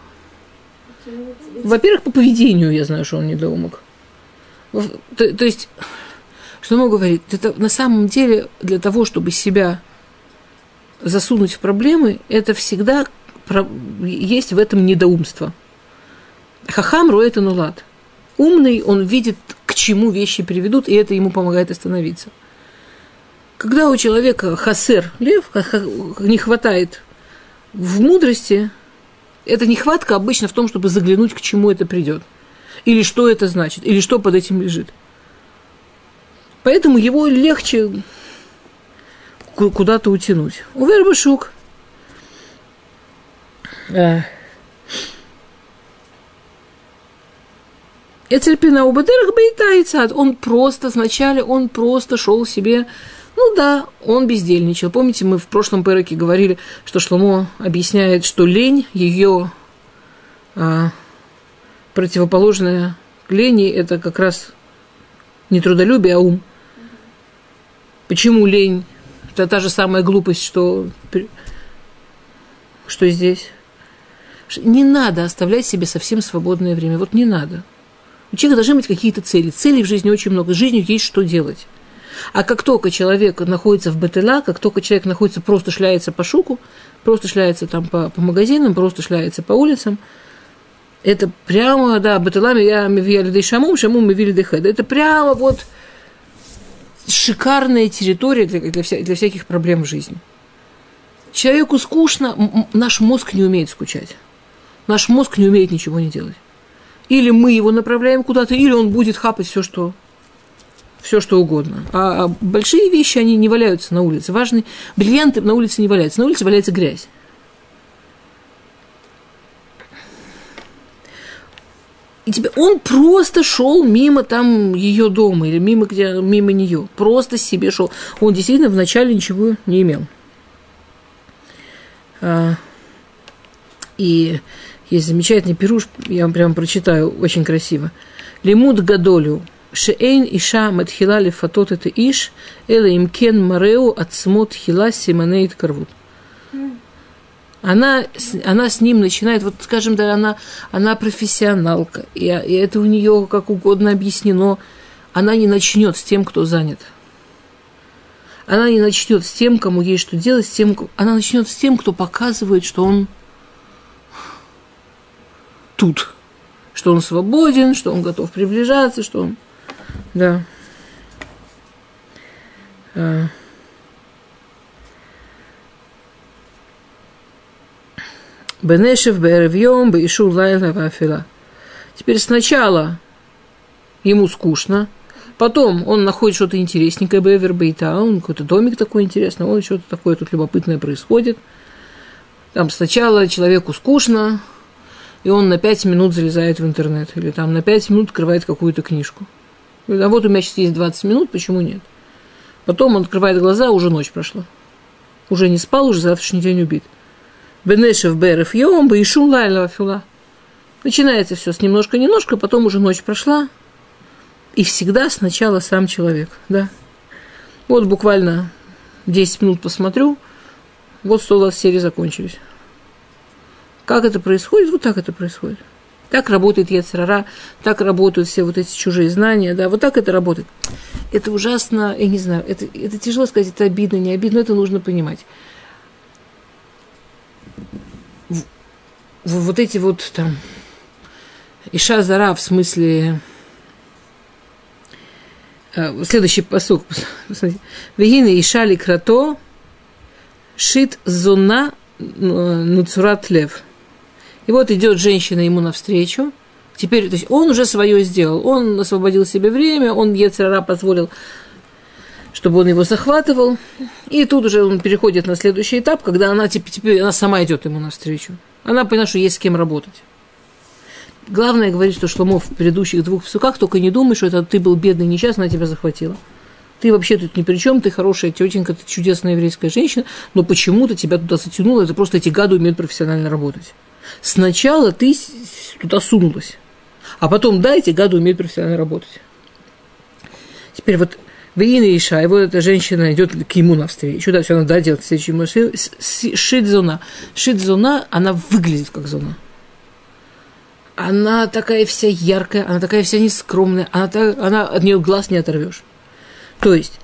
Во-первых, по поведению я знаю, что он недоумок. То, то есть, что могу говорить? Это на самом деле для того, чтобы себя засунуть в проблемы, это всегда есть в этом недоумство. Хахам роет нулад. Умный, он видит, к чему вещи приведут, и это ему помогает остановиться. Когда у человека хасер, лев, не хватает в мудрости, эта нехватка обычно в том, чтобы заглянуть, к чему это придет. Или что это значит, или что под этим лежит. Поэтому его легче куда-то утянуть. У Вербашук Эцельпина у Бадерах. Он просто, вначале он просто шел себе ну да, он бездельничал. Помните, мы в прошлом переке говорили, что Шломо объясняет, что лень, ее а, противоположная лени, это как раз не трудолюбие, а ум. Почему лень? Это та же самая глупость, что, что здесь. Не надо оставлять себе совсем свободное время. Вот не надо. У человека должны быть какие-то цели. Целей в жизни очень много. С жизнью есть что делать. А как только человек находится в БТЛА, как только человек находится, просто шляется по шуку, просто шляется там по, по магазинам, просто шляется по улицам, это прямо, да, Бетелами я мивиали шамум, шамум мивили дехед. Это прямо вот шикарная территория для, для, вся, для всяких проблем в жизни. Человеку скучно, наш мозг не умеет скучать. Наш мозг не умеет ничего не делать. Или мы его направляем куда-то, или он будет хапать все, что все что угодно. А, а большие вещи, они не валяются на улице. Важные бриллианты на улице не валяются. На улице валяется грязь. И тебе, он просто шел мимо там ее дома или мимо, где, мимо нее. Просто себе шел. Он действительно вначале ничего не имел. А, и есть замечательный пируш, я вам прямо прочитаю, очень красиво. Лимуд Гадолю – Шеэйн Иша Матхила Лефатот это Иш, Эла Имкен Мареу Ацмот Хила Симонеит Карвут. Она, она с ним начинает, вот скажем, да, она, она профессионалка, и, и это у нее как угодно объяснено, она не начнет с тем, кто занят. Она не начнет с тем, кому ей что делать, с тем, она начнет с тем, кто показывает, что он тут, что он свободен, что он готов приближаться, что он да. А. Бенешев Беревьем Бейшу Лайла Вафила. Теперь сначала ему скучно, потом он находит что-то интересненькое, Бевер Бейта, какой-то домик такой интересный, он что-то такое тут любопытное происходит. Там сначала человеку скучно, и он на пять минут залезает в интернет, или там на пять минут открывает какую-то книжку – а вот у меня сейчас есть 20 минут, почему нет? Потом он открывает глаза, уже ночь прошла. Уже не спал, уже завтрашний день убит. Бенешев берев йом, баишун лайла фюла. Начинается все с немножко-немножко, потом уже ночь прошла. И всегда сначала сам человек, да. Вот буквально 10 минут посмотрю, вот 120 серий закончились. Как это происходит? Вот так это происходит. Так работает Ецерара, так работают все вот эти чужие знания, да, вот так это работает. Это ужасно, я не знаю, это, это тяжело сказать, это обидно, не обидно, это нужно понимать. В, в, вот эти вот там, Иша Зара в смысле Э, следующий посук. Вегины и шали крато шит зуна нуцурат лев. И вот идет женщина ему навстречу. Теперь, то есть он уже свое сделал. Он освободил себе время, он Ецерара позволил, чтобы он его захватывал. И тут уже он переходит на следующий этап, когда она теперь, теперь она сама идет ему навстречу. Она понимает, что есть с кем работать. Главное говорить, что Шломов в предыдущих двух псуках, только не думай, что это ты был бедный несчастный, она тебя захватила. Ты вообще тут ни при чем, ты хорошая тетенька, ты чудесная еврейская женщина, но почему-то тебя туда затянуло, это просто эти гады умеют профессионально работать. Сначала ты туда сунулась, а потом, да, эти гады умеют профессионально работать. Теперь вот Вейна Иша, и вот эта женщина идет к ему навстречу, да, все она да, делает следующему Шидзуна. Шидзуна, она выглядит как зона она такая вся яркая, она такая вся нескромная, она, так, она от нее глаз не оторвешь. То есть,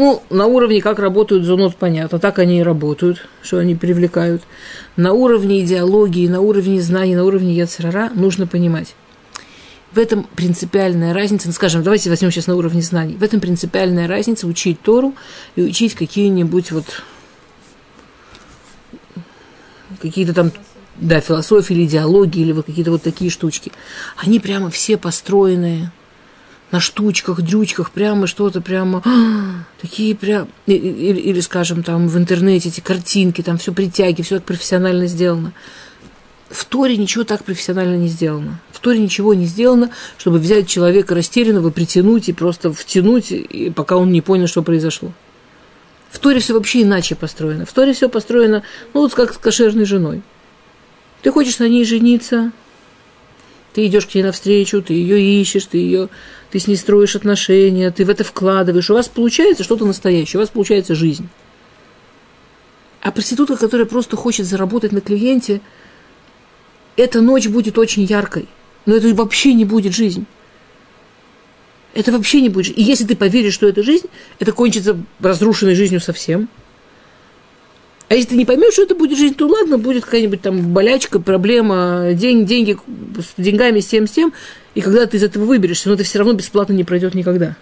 ну, на уровне, как работают зонот, понятно, так они и работают, что они привлекают. На уровне идеологии, на уровне знаний, на уровне яцерара нужно понимать. В этом принципиальная разница, ну, скажем, давайте возьмем сейчас на уровне знаний. В этом принципиальная разница учить Тору и учить какие-нибудь вот какие-то там да, философии или идеологии, или вот какие-то вот такие штучки. Они прямо все построенные на штучках, дрючках, прямо что-то прямо, такие прям, или, или, скажем, там в интернете эти картинки, там все притяги, все так профессионально сделано. В Торе ничего так профессионально не сделано. В Торе ничего не сделано, чтобы взять человека растерянного, притянуть и просто втянуть, и пока он не понял, что произошло. В Торе все вообще иначе построено. В Торе все построено, ну, вот как с кошерной женой. Ты хочешь на ней жениться, ты идешь к ней навстречу, ты ее ищешь, ты ее, ты с ней строишь отношения, ты в это вкладываешь, у вас получается что-то настоящее, у вас получается жизнь. А проститутка, которая просто хочет заработать на клиенте, эта ночь будет очень яркой, но это вообще не будет жизнь. Это вообще не будет. И если ты поверишь, что это жизнь, это кончится разрушенной жизнью совсем – а если ты не поймешь, что это будет жизнь, то ладно, будет какая-нибудь там болячка, проблема, день, деньги с деньгами, с тем. И когда ты из этого выберешься, но это все равно бесплатно не пройдет никогда.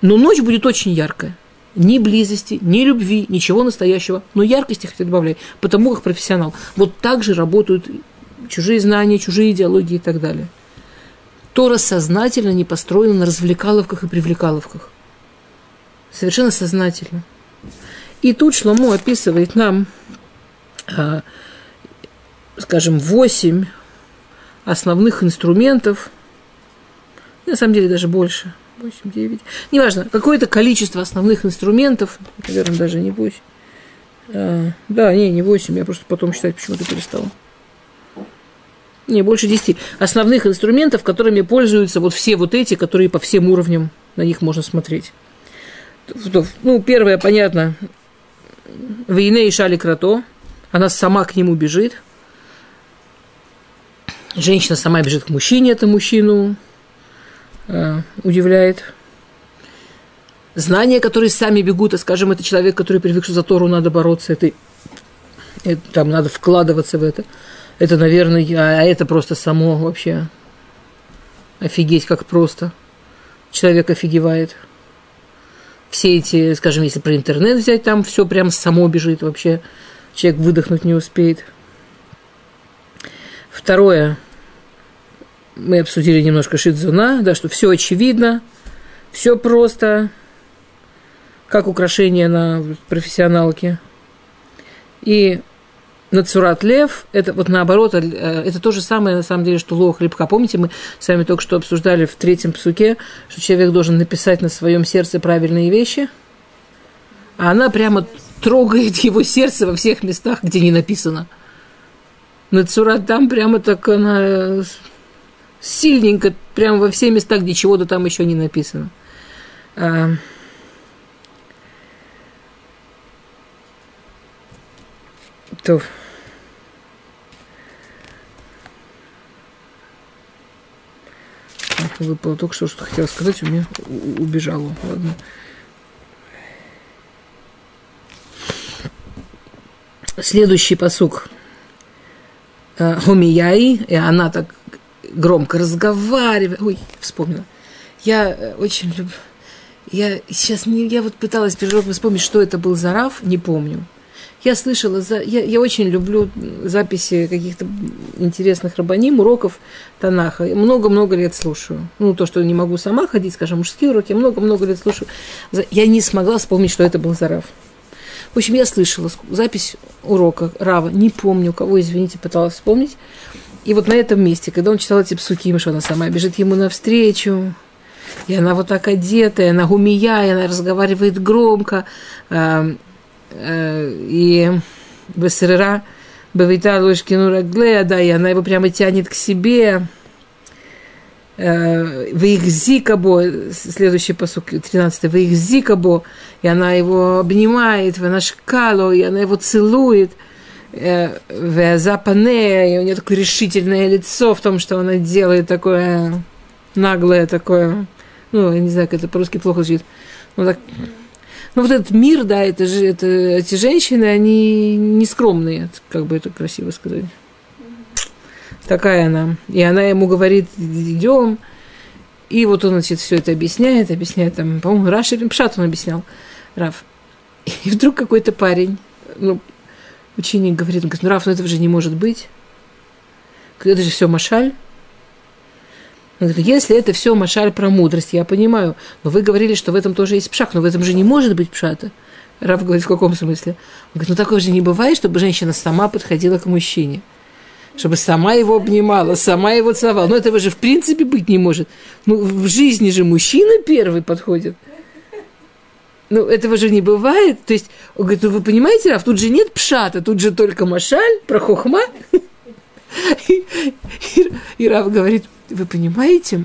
Но ночь будет очень яркая. Ни близости, ни любви, ничего настоящего. Но яркости хотя добавляй, потому как профессионал. Вот так же работают чужие знания, чужие идеологии и так далее. Тора сознательно не построена на развлекаловках и привлекаловках. Совершенно сознательно. И тут Шломо описывает нам, а, скажем, восемь основных инструментов, на самом деле даже больше, 8, 9, неважно, какое-то количество основных инструментов, наверное, даже не 8. А, да, не, не 8, я просто потом считать почему-то перестала. Не, больше 10 основных инструментов, которыми пользуются вот все вот эти, которые по всем уровням на них можно смотреть. Ну, первое, понятно, Вейне и Шали Крато, она сама к нему бежит. Женщина сама бежит к мужчине, это мужчину э, удивляет. Знания, которые сами бегут, а скажем, это человек, который привык, что за Тору надо бороться, это, это там надо вкладываться в это. Это, наверное, а это просто само вообще офигеть, как просто. Человек офигевает все эти, скажем, если про интернет взять, там все прям само бежит вообще. Человек выдохнуть не успеет. Второе, мы обсудили немножко Шидзуна, да, что все очевидно, все просто, как украшение на профессионалке. И Нацурат лев, это вот наоборот, э, это то же самое, на самом деле, что лох рыбка. Помните, мы с вами только что обсуждали в третьем псуке, что человек должен написать на своем сердце правильные вещи, а она прямо трогает его сердце во всех местах, где не написано. Нацурат там прямо так она сильненько, прямо во все места, где чего-то там еще не написано. То. Выпало только что, что хотела сказать, у меня убежало. Ладно. Следующий посук. Хомияи, и она так громко разговаривает. Ой, вспомнила. Я э, очень люблю... Я сейчас не, я вот пыталась перед вспомнить, что это был за Рав, не помню. Я слышала, за, я, я очень люблю записи каких-то интересных рабаним, уроков Танаха. Много-много лет слушаю. Ну, то, что не могу сама ходить, скажем, мужские уроки, много-много лет слушаю. Я не смогла вспомнить, что это был за Рав. В общем, я слышала запись урока Рава, не помню кого, извините, пыталась вспомнить. И вот на этом месте, когда он читал эти псуки, что она сама бежит ему навстречу, и она вот так одетая, она гумия, и она разговаривает громко, и Бесерера Бавита Лошкину Раглея, да, и она его прямо тянет к себе. Э, в их зикабо, следующий посук, 13 в их зикабо, и она его обнимает, в нашкало, и она его целует – в запане, и у нее такое решительное лицо в том, что она делает такое наглое, такое, ну, я не знаю, как это по-русски плохо звучит. Ну, так, ну, вот этот мир, да, это же, это, эти женщины, они не скромные, как бы это красиво сказать. Такая она. И она ему говорит, идем. И вот он, значит, все это объясняет, объясняет, там, по-моему, Раши Пшат он объяснял, Раф. И вдруг какой-то парень, ну, ученик говорит, говорит, ну, Раф, ну этого же не может быть. Это же все Машаль. Он говорит, если это все Машаль про мудрость, я понимаю, но вы говорили, что в этом тоже есть пшах, но в этом же не может быть пшата. Раф говорит, в каком смысле? Он говорит, ну такого же не бывает, чтобы женщина сама подходила к мужчине. Чтобы сама его обнимала, сама его целовала. Ну, этого же в принципе быть не может. Ну, в жизни же мужчина первый подходит. Ну, этого же не бывает. То есть, он говорит, ну вы понимаете, Раф, тут же нет пшата, тут же только машаль про хохма. И, и, и Раф говорит, вы понимаете,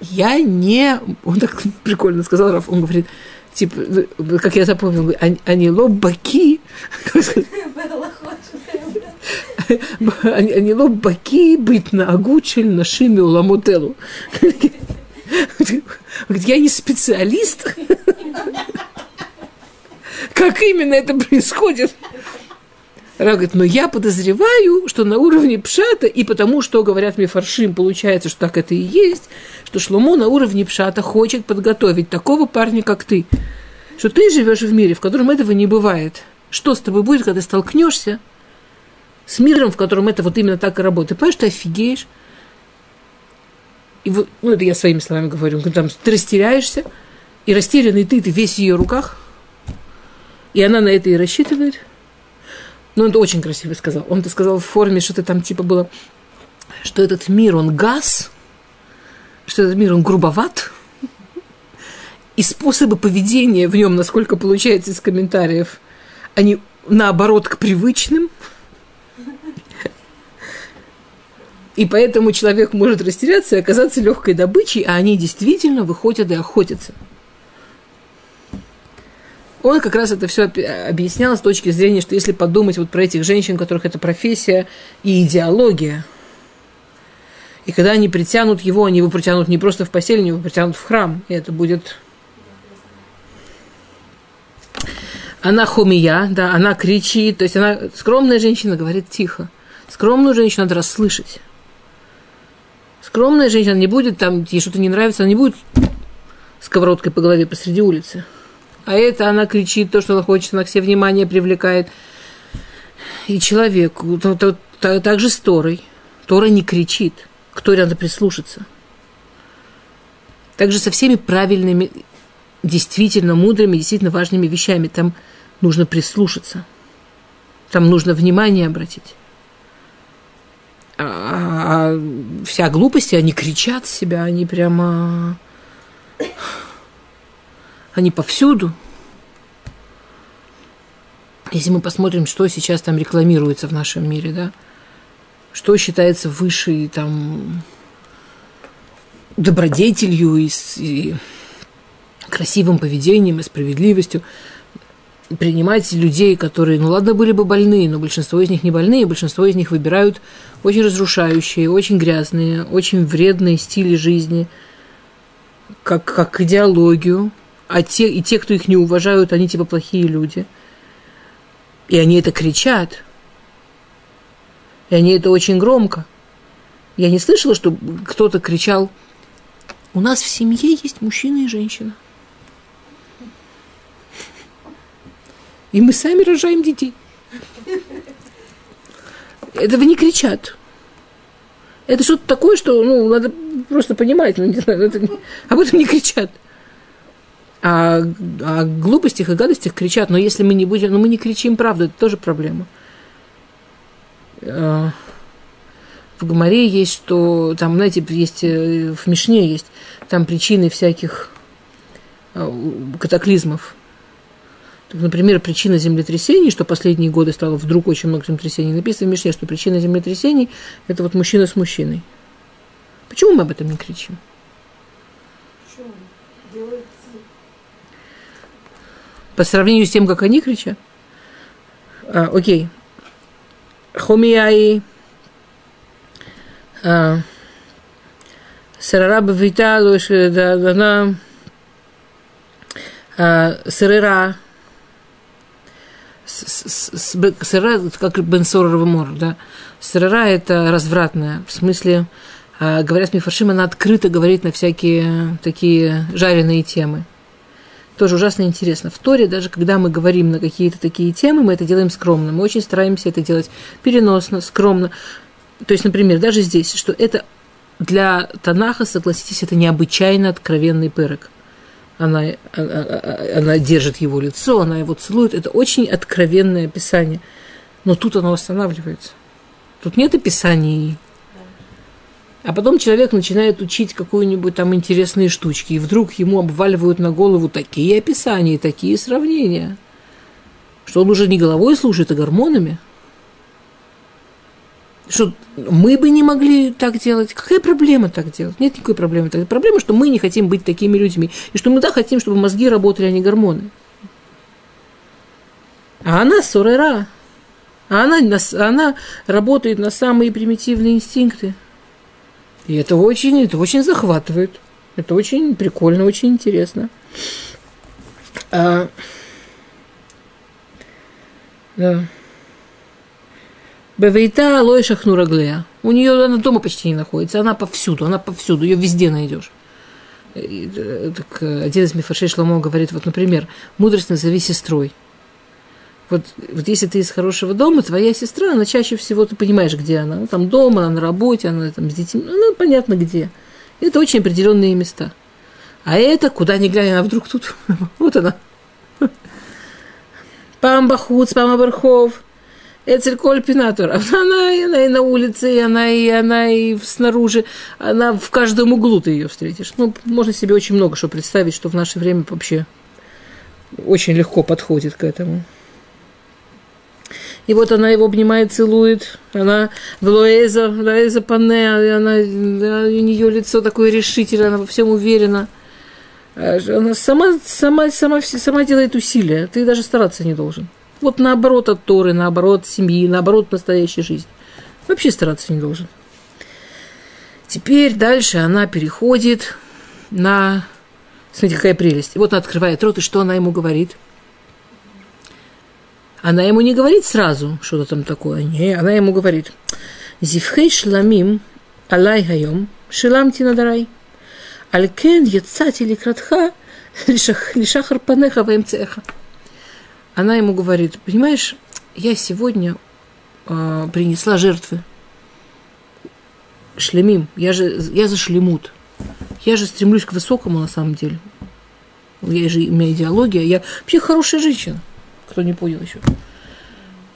я не... Он так прикольно сказал, Раф, он говорит, типа, ну, как я запомнил, они лобаки. Они лобаки быть на агучель, на шиме, ламутелу. Говорит, я не специалист. Как именно это происходит? Рав говорит, но я подозреваю, что на уровне пшата, и потому что говорят мне фаршим, получается, что так это и есть, что Шломо на уровне пшата хочет подготовить такого парня, как ты. Что ты живешь в мире, в котором этого не бывает. Что с тобой будет, когда столкнешься с миром, в котором это вот именно так и работает? Понимаешь, ты офигеешь. И вот, ну, это я своими словами говорю, там, ты растеряешься, и растерянный ты, ты весь в ее руках, и она на это и рассчитывает. Он это очень красиво сказал. Он это сказал в форме, что-то там типа было, что этот мир, он газ, что этот мир, он грубоват, и способы поведения в нем, насколько получается из комментариев, они наоборот к привычным – И поэтому человек может растеряться и оказаться легкой добычей, а они действительно выходят и охотятся. Он как раз это все объяснял с точки зрения, что если подумать вот про этих женщин, у которых это профессия и идеология, и когда они притянут его, они его притянут не просто в постель, они его притянут в храм, и это будет она хумия, да, она кричит, то есть она скромная женщина говорит тихо. Скромную женщину надо расслышать. Скромная женщина не будет там, ей что-то не нравится, она не будет сковородкой по голове посреди улицы. А это она кричит то, что она хочет, она к себе внимание привлекает. И человек, то, то, то, также с Торой. Тора не кричит. К Торе надо прислушаться. Также со всеми правильными, действительно мудрыми, действительно важными вещами. Там нужно прислушаться. Там нужно внимание обратить а, а вся глупость, они кричат себя, они прямо... Они повсюду. Если мы посмотрим, что сейчас там рекламируется в нашем мире, да, что считается высшей там добродетелью и, и красивым поведением и справедливостью, принимать людей, которые, ну ладно, были бы больные, но большинство из них не больные, большинство из них выбирают очень разрушающие, очень грязные, очень вредные стили жизни, как, как идеологию, а те, и те, кто их не уважают, они типа плохие люди. И они это кричат. И они это очень громко. Я не слышала, что кто-то кричал У нас в семье есть мужчина и женщина. И мы сами рожаем детей. Этого не кричат. Это что-то такое, что ну, надо просто понимать. Ну, не знаю, это, об этом не кричат. А о глупостях и гадостях кричат. Но если мы не будем, ну мы не кричим правду, это тоже проблема. А, в Гамаре есть, что там, знаете, есть э, в Мишне есть там причины всяких а, катаклизмов. Так, например, причина землетрясений, что последние годы стало вдруг очень много землетрясений, написано в Мишне, что причина землетрясений – это вот мужчина с мужчиной. Почему мы об этом не кричим? По сравнению с тем, как они кричат? А, окей. Хомияи а, Сарара Бавита, она Сарера Сыра, как Бен Сорова Мор, да. Сыра – это развратная, в смысле, а, говорят Мифаршим, она открыто говорит на всякие такие жареные темы. Тоже ужасно интересно. В Торе, даже когда мы говорим на какие-то такие темы, мы это делаем скромно. Мы очень стараемся это делать переносно, скромно. То есть, например, даже здесь, что это для Танаха, согласитесь, это необычайно откровенный пырок она, она, она держит его лицо, она его целует. Это очень откровенное описание. Но тут оно останавливается. Тут нет описаний. А потом человек начинает учить какую-нибудь там интересные штучки, и вдруг ему обваливают на голову такие описания, такие сравнения, что он уже не головой слушает, а гормонами – что мы бы не могли так делать. Какая проблема так делать? Нет никакой проблемы. Проблема, что мы не хотим быть такими людьми. И что мы да хотим, чтобы мозги работали, а не гормоны. А она сорера. А она, она работает на самые примитивные инстинкты. И это очень, это очень захватывает. Это очень прикольно, очень интересно. А, да. Бевейта Лой Шахнураглея. У нее она дома почти не находится, она повсюду, она повсюду, ее везде найдешь. Э, так, э, один из Мифашей Шламо говорит, вот, например, мудрость назови сестрой. Вот, вот если ты из хорошего дома, твоя сестра, она чаще всего, ты понимаешь, где она. Ну, там дома, она на работе, она там с детьми, ну, понятно где. Это очень определенные места. А это, куда ни глянь, она вдруг тут. вот она. Памбахуц, Памабархов. Эцель Кольпинатор. Она, она и на улице, и она, и она и снаружи. Она в каждом углу ты ее встретишь. Ну, можно себе очень много что представить, что в наше время вообще очень легко подходит к этому. И вот она его обнимает, целует. Она в Лоэза, Лоэза Панне, она, у нее лицо такое решительное, она во всем уверена. Она сама, сама, сама, сама делает усилия. Ты даже стараться не должен. Вот наоборот от Торы, наоборот от семьи, наоборот от настоящей жизни. Вообще стараться не должен. Теперь дальше она переходит на... Смотрите, какая прелесть. Вот она открывает рот, и что она ему говорит? Она ему не говорит сразу что-то там такое. Не, она ему говорит. Зивхей шламим алай хайом шилам тинадарай. Алькен яцати ликратха лишахар панеха ваемцеха она ему говорит, понимаешь, я сегодня э, принесла жертвы. Шлемим, я же, я за шлемут. Я же стремлюсь к высокому на самом деле. Я же, у меня идеология, я вообще хорошая женщина, кто не понял еще.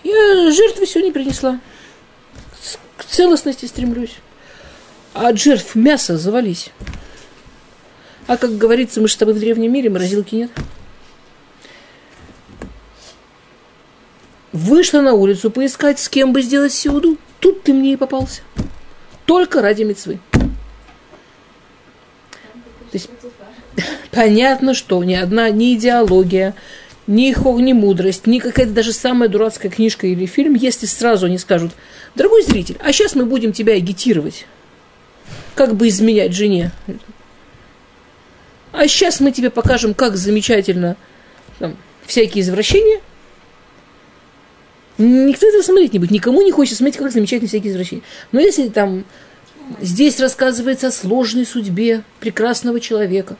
Я жертвы сегодня принесла. К целостности стремлюсь. А от жертв мяса завались. А как говорится, мы же с тобой в древнем мире, морозилки нет. Вышла на улицу поискать, с кем бы сделать сеуду. Тут ты мне и попался. Только ради мецвы. То есть, понятно, что ни одна, ни идеология, ни, ни мудрость, ни какая-то даже самая дурацкая книжка или фильм, если сразу они скажут, дорогой зритель, а сейчас мы будем тебя агитировать, как бы изменять жене. А сейчас мы тебе покажем, как замечательно там, всякие извращения, Никто этого смотреть не будет. Никому не хочется смотреть, как замечательно всякие извращения. Но если там Здесь рассказывается о сложной судьбе прекрасного человека,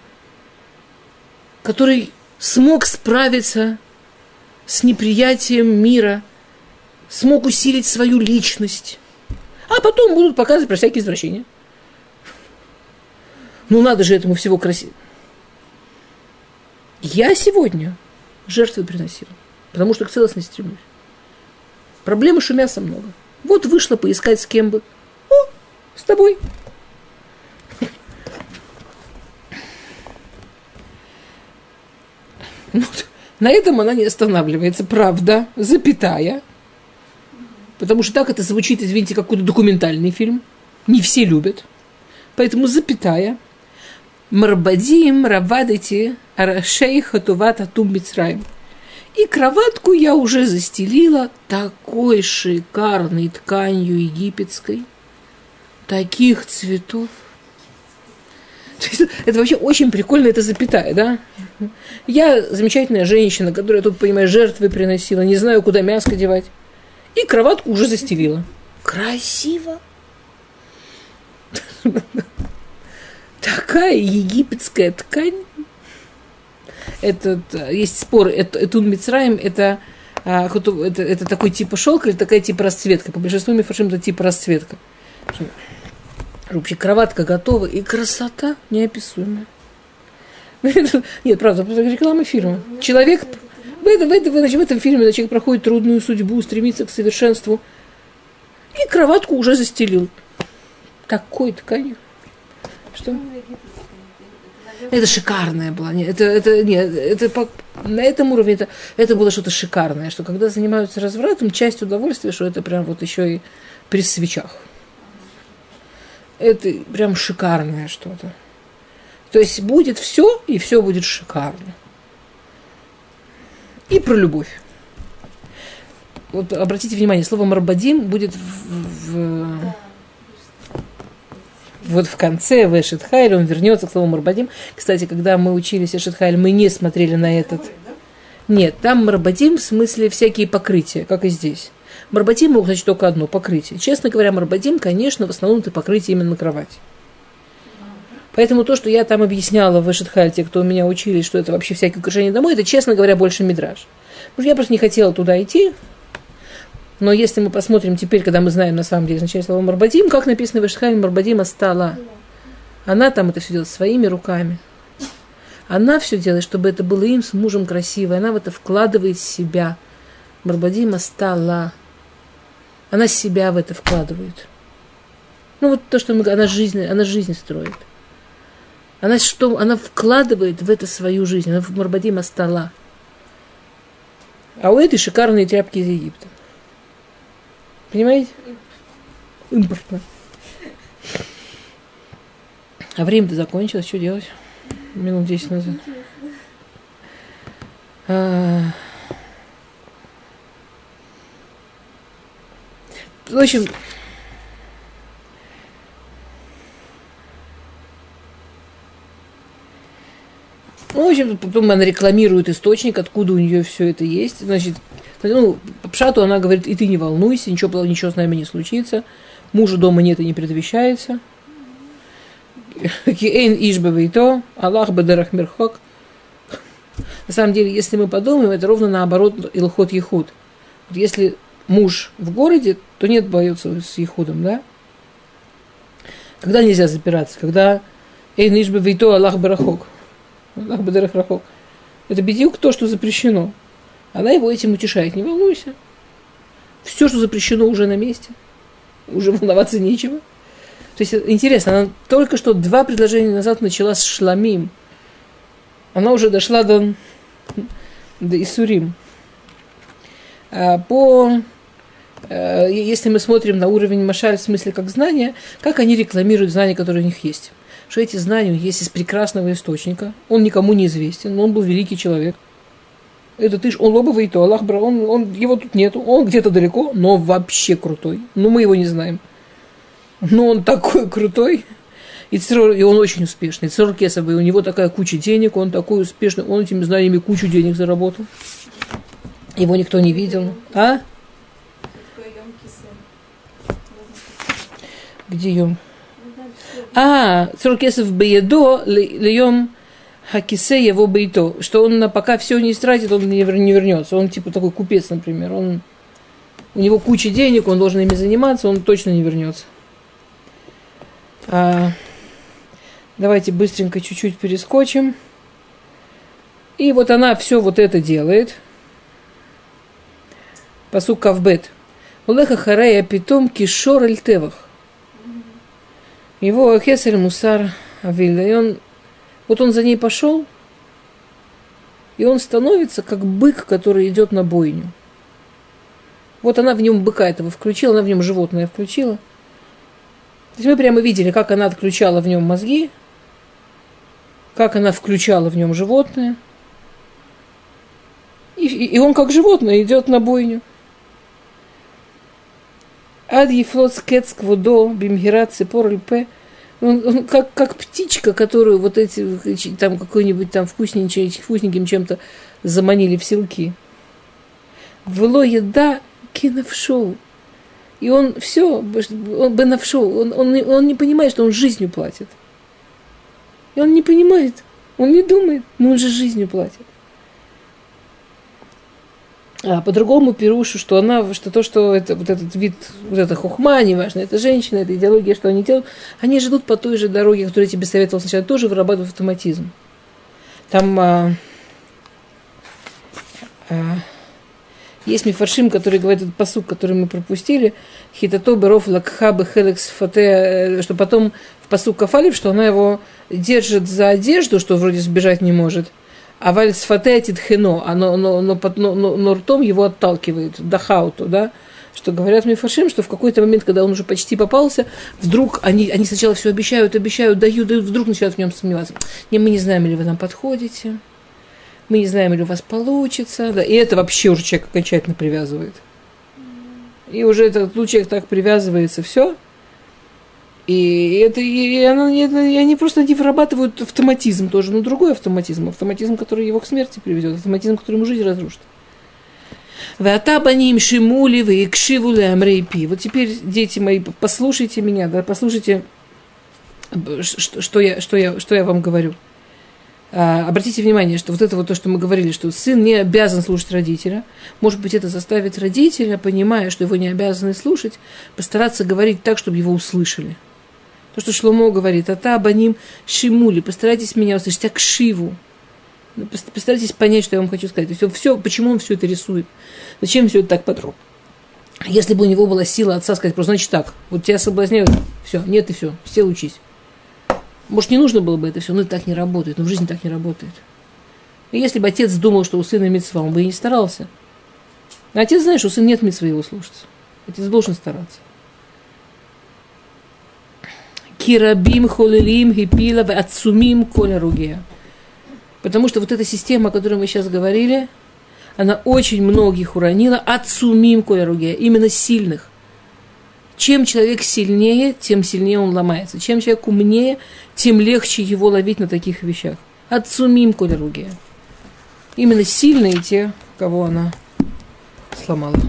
который смог справиться с неприятием мира, смог усилить свою личность. А потом будут показывать про всякие извращения. Ну, надо же этому всего красиво. Я сегодня жертвы приносила, потому что к целостности стремлюсь. Проблемы, что мяса много. Вот вышла поискать с кем бы. О, с тобой. Ну, на этом она не останавливается, правда, запятая. Потому что так это звучит, извините, как какой-то документальный фильм. Не все любят. Поэтому запятая. Марбадим, Равадати, Арашей, Хатуват, Атум, Мицраим. И кроватку я уже застелила такой шикарной тканью египетской, таких цветов. Это вообще очень прикольно, это запятая, да? Я замечательная женщина, которая тут, понимаешь, жертвы приносила, не знаю, куда мяско девать. И кроватку уже застелила. Красиво. Такая египетская ткань. Этот, есть спор, это, это Мицраим, это, а, это, это такой типа шелк или такая типа расцветка. По большинству мифашим это типа расцветка. Вообще кроватка готова и красота неописуемая. Нет, правда, реклама фильма. Человек в этом, в, этом, в этом фильме человек проходит трудную судьбу, стремится к совершенству. И кроватку уже застелил. Такой тканью. Что? Это шикарное было. Нет, это, это, нет, это по, на этом уровне это, это было что-то шикарное, что когда занимаются развратом, часть удовольствия, что это прям вот еще и при свечах. Это прям шикарное что-то. То есть будет все, и все будет шикарно. И про любовь. Вот обратите внимание, слово «марбадим» будет в, в, вот в конце в Эшетхайль, он вернется к слову Марбадим. Кстати, когда мы учились Эшетхайль, мы не смотрели на этот. Нет, там Марбадим в смысле всякие покрытия, как и здесь. Марбадим мог значить только одно – покрытие. Честно говоря, Марбадим, конечно, в основном это покрытие именно на кровати. Поэтому то, что я там объясняла в Эшетхайль, те, кто у меня учились, что это вообще всякие украшения домой, это, честно говоря, больше мидраж. Потому что я просто не хотела туда идти, но если мы посмотрим теперь, когда мы знаем на самом деле значение слова Марбадим, как написано в Ишхайме, Марбадима стала. Она там это все делает своими руками. Она все делает, чтобы это было им с мужем красиво. Она в это вкладывает себя. Марбадима стала. Она себя в это вкладывает. Ну вот то, что мы, она жизнь, она жизнь строит. Она что, она вкладывает в это свою жизнь. Она в Марбадима стала. А у этой шикарные тряпки из Египта. Понимаете? Импортно. А время-то закончилось, что делать? Минут 10 назад. А... В общем, Ну, в общем, потом она рекламирует источник, откуда у нее все это есть. Значит, ну, по пшату она говорит, и ты не волнуйся, ничего, ничего с нами не случится. Мужа дома нет и не предвещается. Киэйн ишбе то, Аллах бедарах мирхок. На самом деле, если мы подумаем, это ровно наоборот Илхот Ехуд. Вот если муж в городе, то нет боется с Ехудом, да? Когда нельзя запираться? Когда Эйн ишбе то, Аллах барахок. Это бедюк то, что запрещено. Она его этим утешает. Не волнуйся. Все, что запрещено, уже на месте. Уже волноваться нечего. То есть интересно, она только что два предложения назад начала с шламим. Она уже дошла до, до Исурим. А по, э, если мы смотрим на уровень Машаль в смысле как знания, как они рекламируют знания, которые у них есть. Что эти знания есть из прекрасного источника. Он никому не известен, но он был великий человек – это ты ж, он лобовый, то Аллах брал, он, он, его тут нету, он где-то далеко, но вообще крутой. Но мы его не знаем. Но он такой крутой. И, Церор, и он очень успешный. Церор Кесовый, у него такая куча денег, он такой успешный, он этими знаниями кучу денег заработал. Его никто не видел. А? Где Йом? А, цуркесов беедо льем хакисе его бейто, что он пока все не истратит, он не вернется. Он типа такой купец, например. Он, у него куча денег, он должен ими заниматься, он точно не вернется. А, давайте быстренько чуть-чуть перескочим. И вот она все вот это делает. Посук Кавбет. Улеха харея питом кишор эль тевах. Его Хесель Мусар Авильда. И он, вот он за ней пошел, и он становится как бык, который идет на бойню. Вот она в нем быка этого включила, она в нем животное включила. То есть мы прямо видели, как она отключала в нем мозги, как она включала в нем животное. И, и он как животное идет на бойню. Ад ефлот скет сквудо бимгира цепор льпе. Он, он как, как птичка, которую вот эти, там какой-нибудь там вкусненьким, вкусненьким чем-то заманили в селки. Вло еда киновшоу. И он все, он бенавшоу, он, он, он не понимает, что он жизнью платит. И он не понимает, он не думает, но он же жизнью платит. А по-другому пирушу, что она, что то, что это, вот этот вид, вот эта хухма, неважно, это женщина, это идеология, что они делают, они живут по той же дороге, которую я тебе советовал сначала, тоже вырабатывают автоматизм. Там а, а, есть мифаршим, который говорит этот посук, который мы пропустили, хитато беров лакхабы хелекс фате, э, что потом в посук кафалив, что она его держит за одежду, что вроде сбежать не может – а вальсфатетит хино, оно, но, но, но, но, но ртом его отталкивает, дахауту, да, что говорят Мифашим, что в какой-то момент, когда он уже почти попался, вдруг они, они сначала все обещают, обещают, дают, дают, вдруг начинают в нем сомневаться. Не, мы не знаем, или вы нам подходите, мы не знаем, или у вас получится. Да, и это вообще уже человек окончательно привязывает. И уже этот человек так привязывается, все – и, это, и, оно, и, и они просто не вырабатывают автоматизм тоже, но другой автоматизм, автоматизм, который его к смерти приведет, автоматизм, который ему жизнь разрушит. Ватабаним шимули вы кшивули амрейпи. Вот теперь, дети мои, послушайте меня, да, послушайте, что, что, я, что, я, что я вам говорю. А, обратите внимание, что вот это вот то, что мы говорили, что сын не обязан слушать родителя. Может быть, это заставит родителя, понимая, что его не обязаны слушать, постараться говорить так, чтобы его услышали. То, что Шломо говорит, а та абаним шимули, постарайтесь меня услышать, а к шиву. Ну, постарайтесь понять, что я вам хочу сказать. То есть все, почему он все это рисует? Зачем все это так подробно? Если бы у него была сила отца сказать, просто значит так, вот тебя соблазняют, все, нет и все, сел учись. Может, не нужно было бы это все, но это так не работает, но в жизни так не работает. И если бы отец думал, что у сына митцва, он бы и не старался. А отец знает, что сына нет митцва его слушаться. Отец должен стараться. Кирабим холилим гипила ацумим коля ругея. Потому что вот эта система, о которой мы сейчас говорили, она очень многих уронила. Ацумим коля ругея. Именно сильных. Чем человек сильнее, тем сильнее он ломается. Чем человек умнее, тем легче его ловить на таких вещах. Ацумим коля ругея. Именно сильные те, кого она сломала.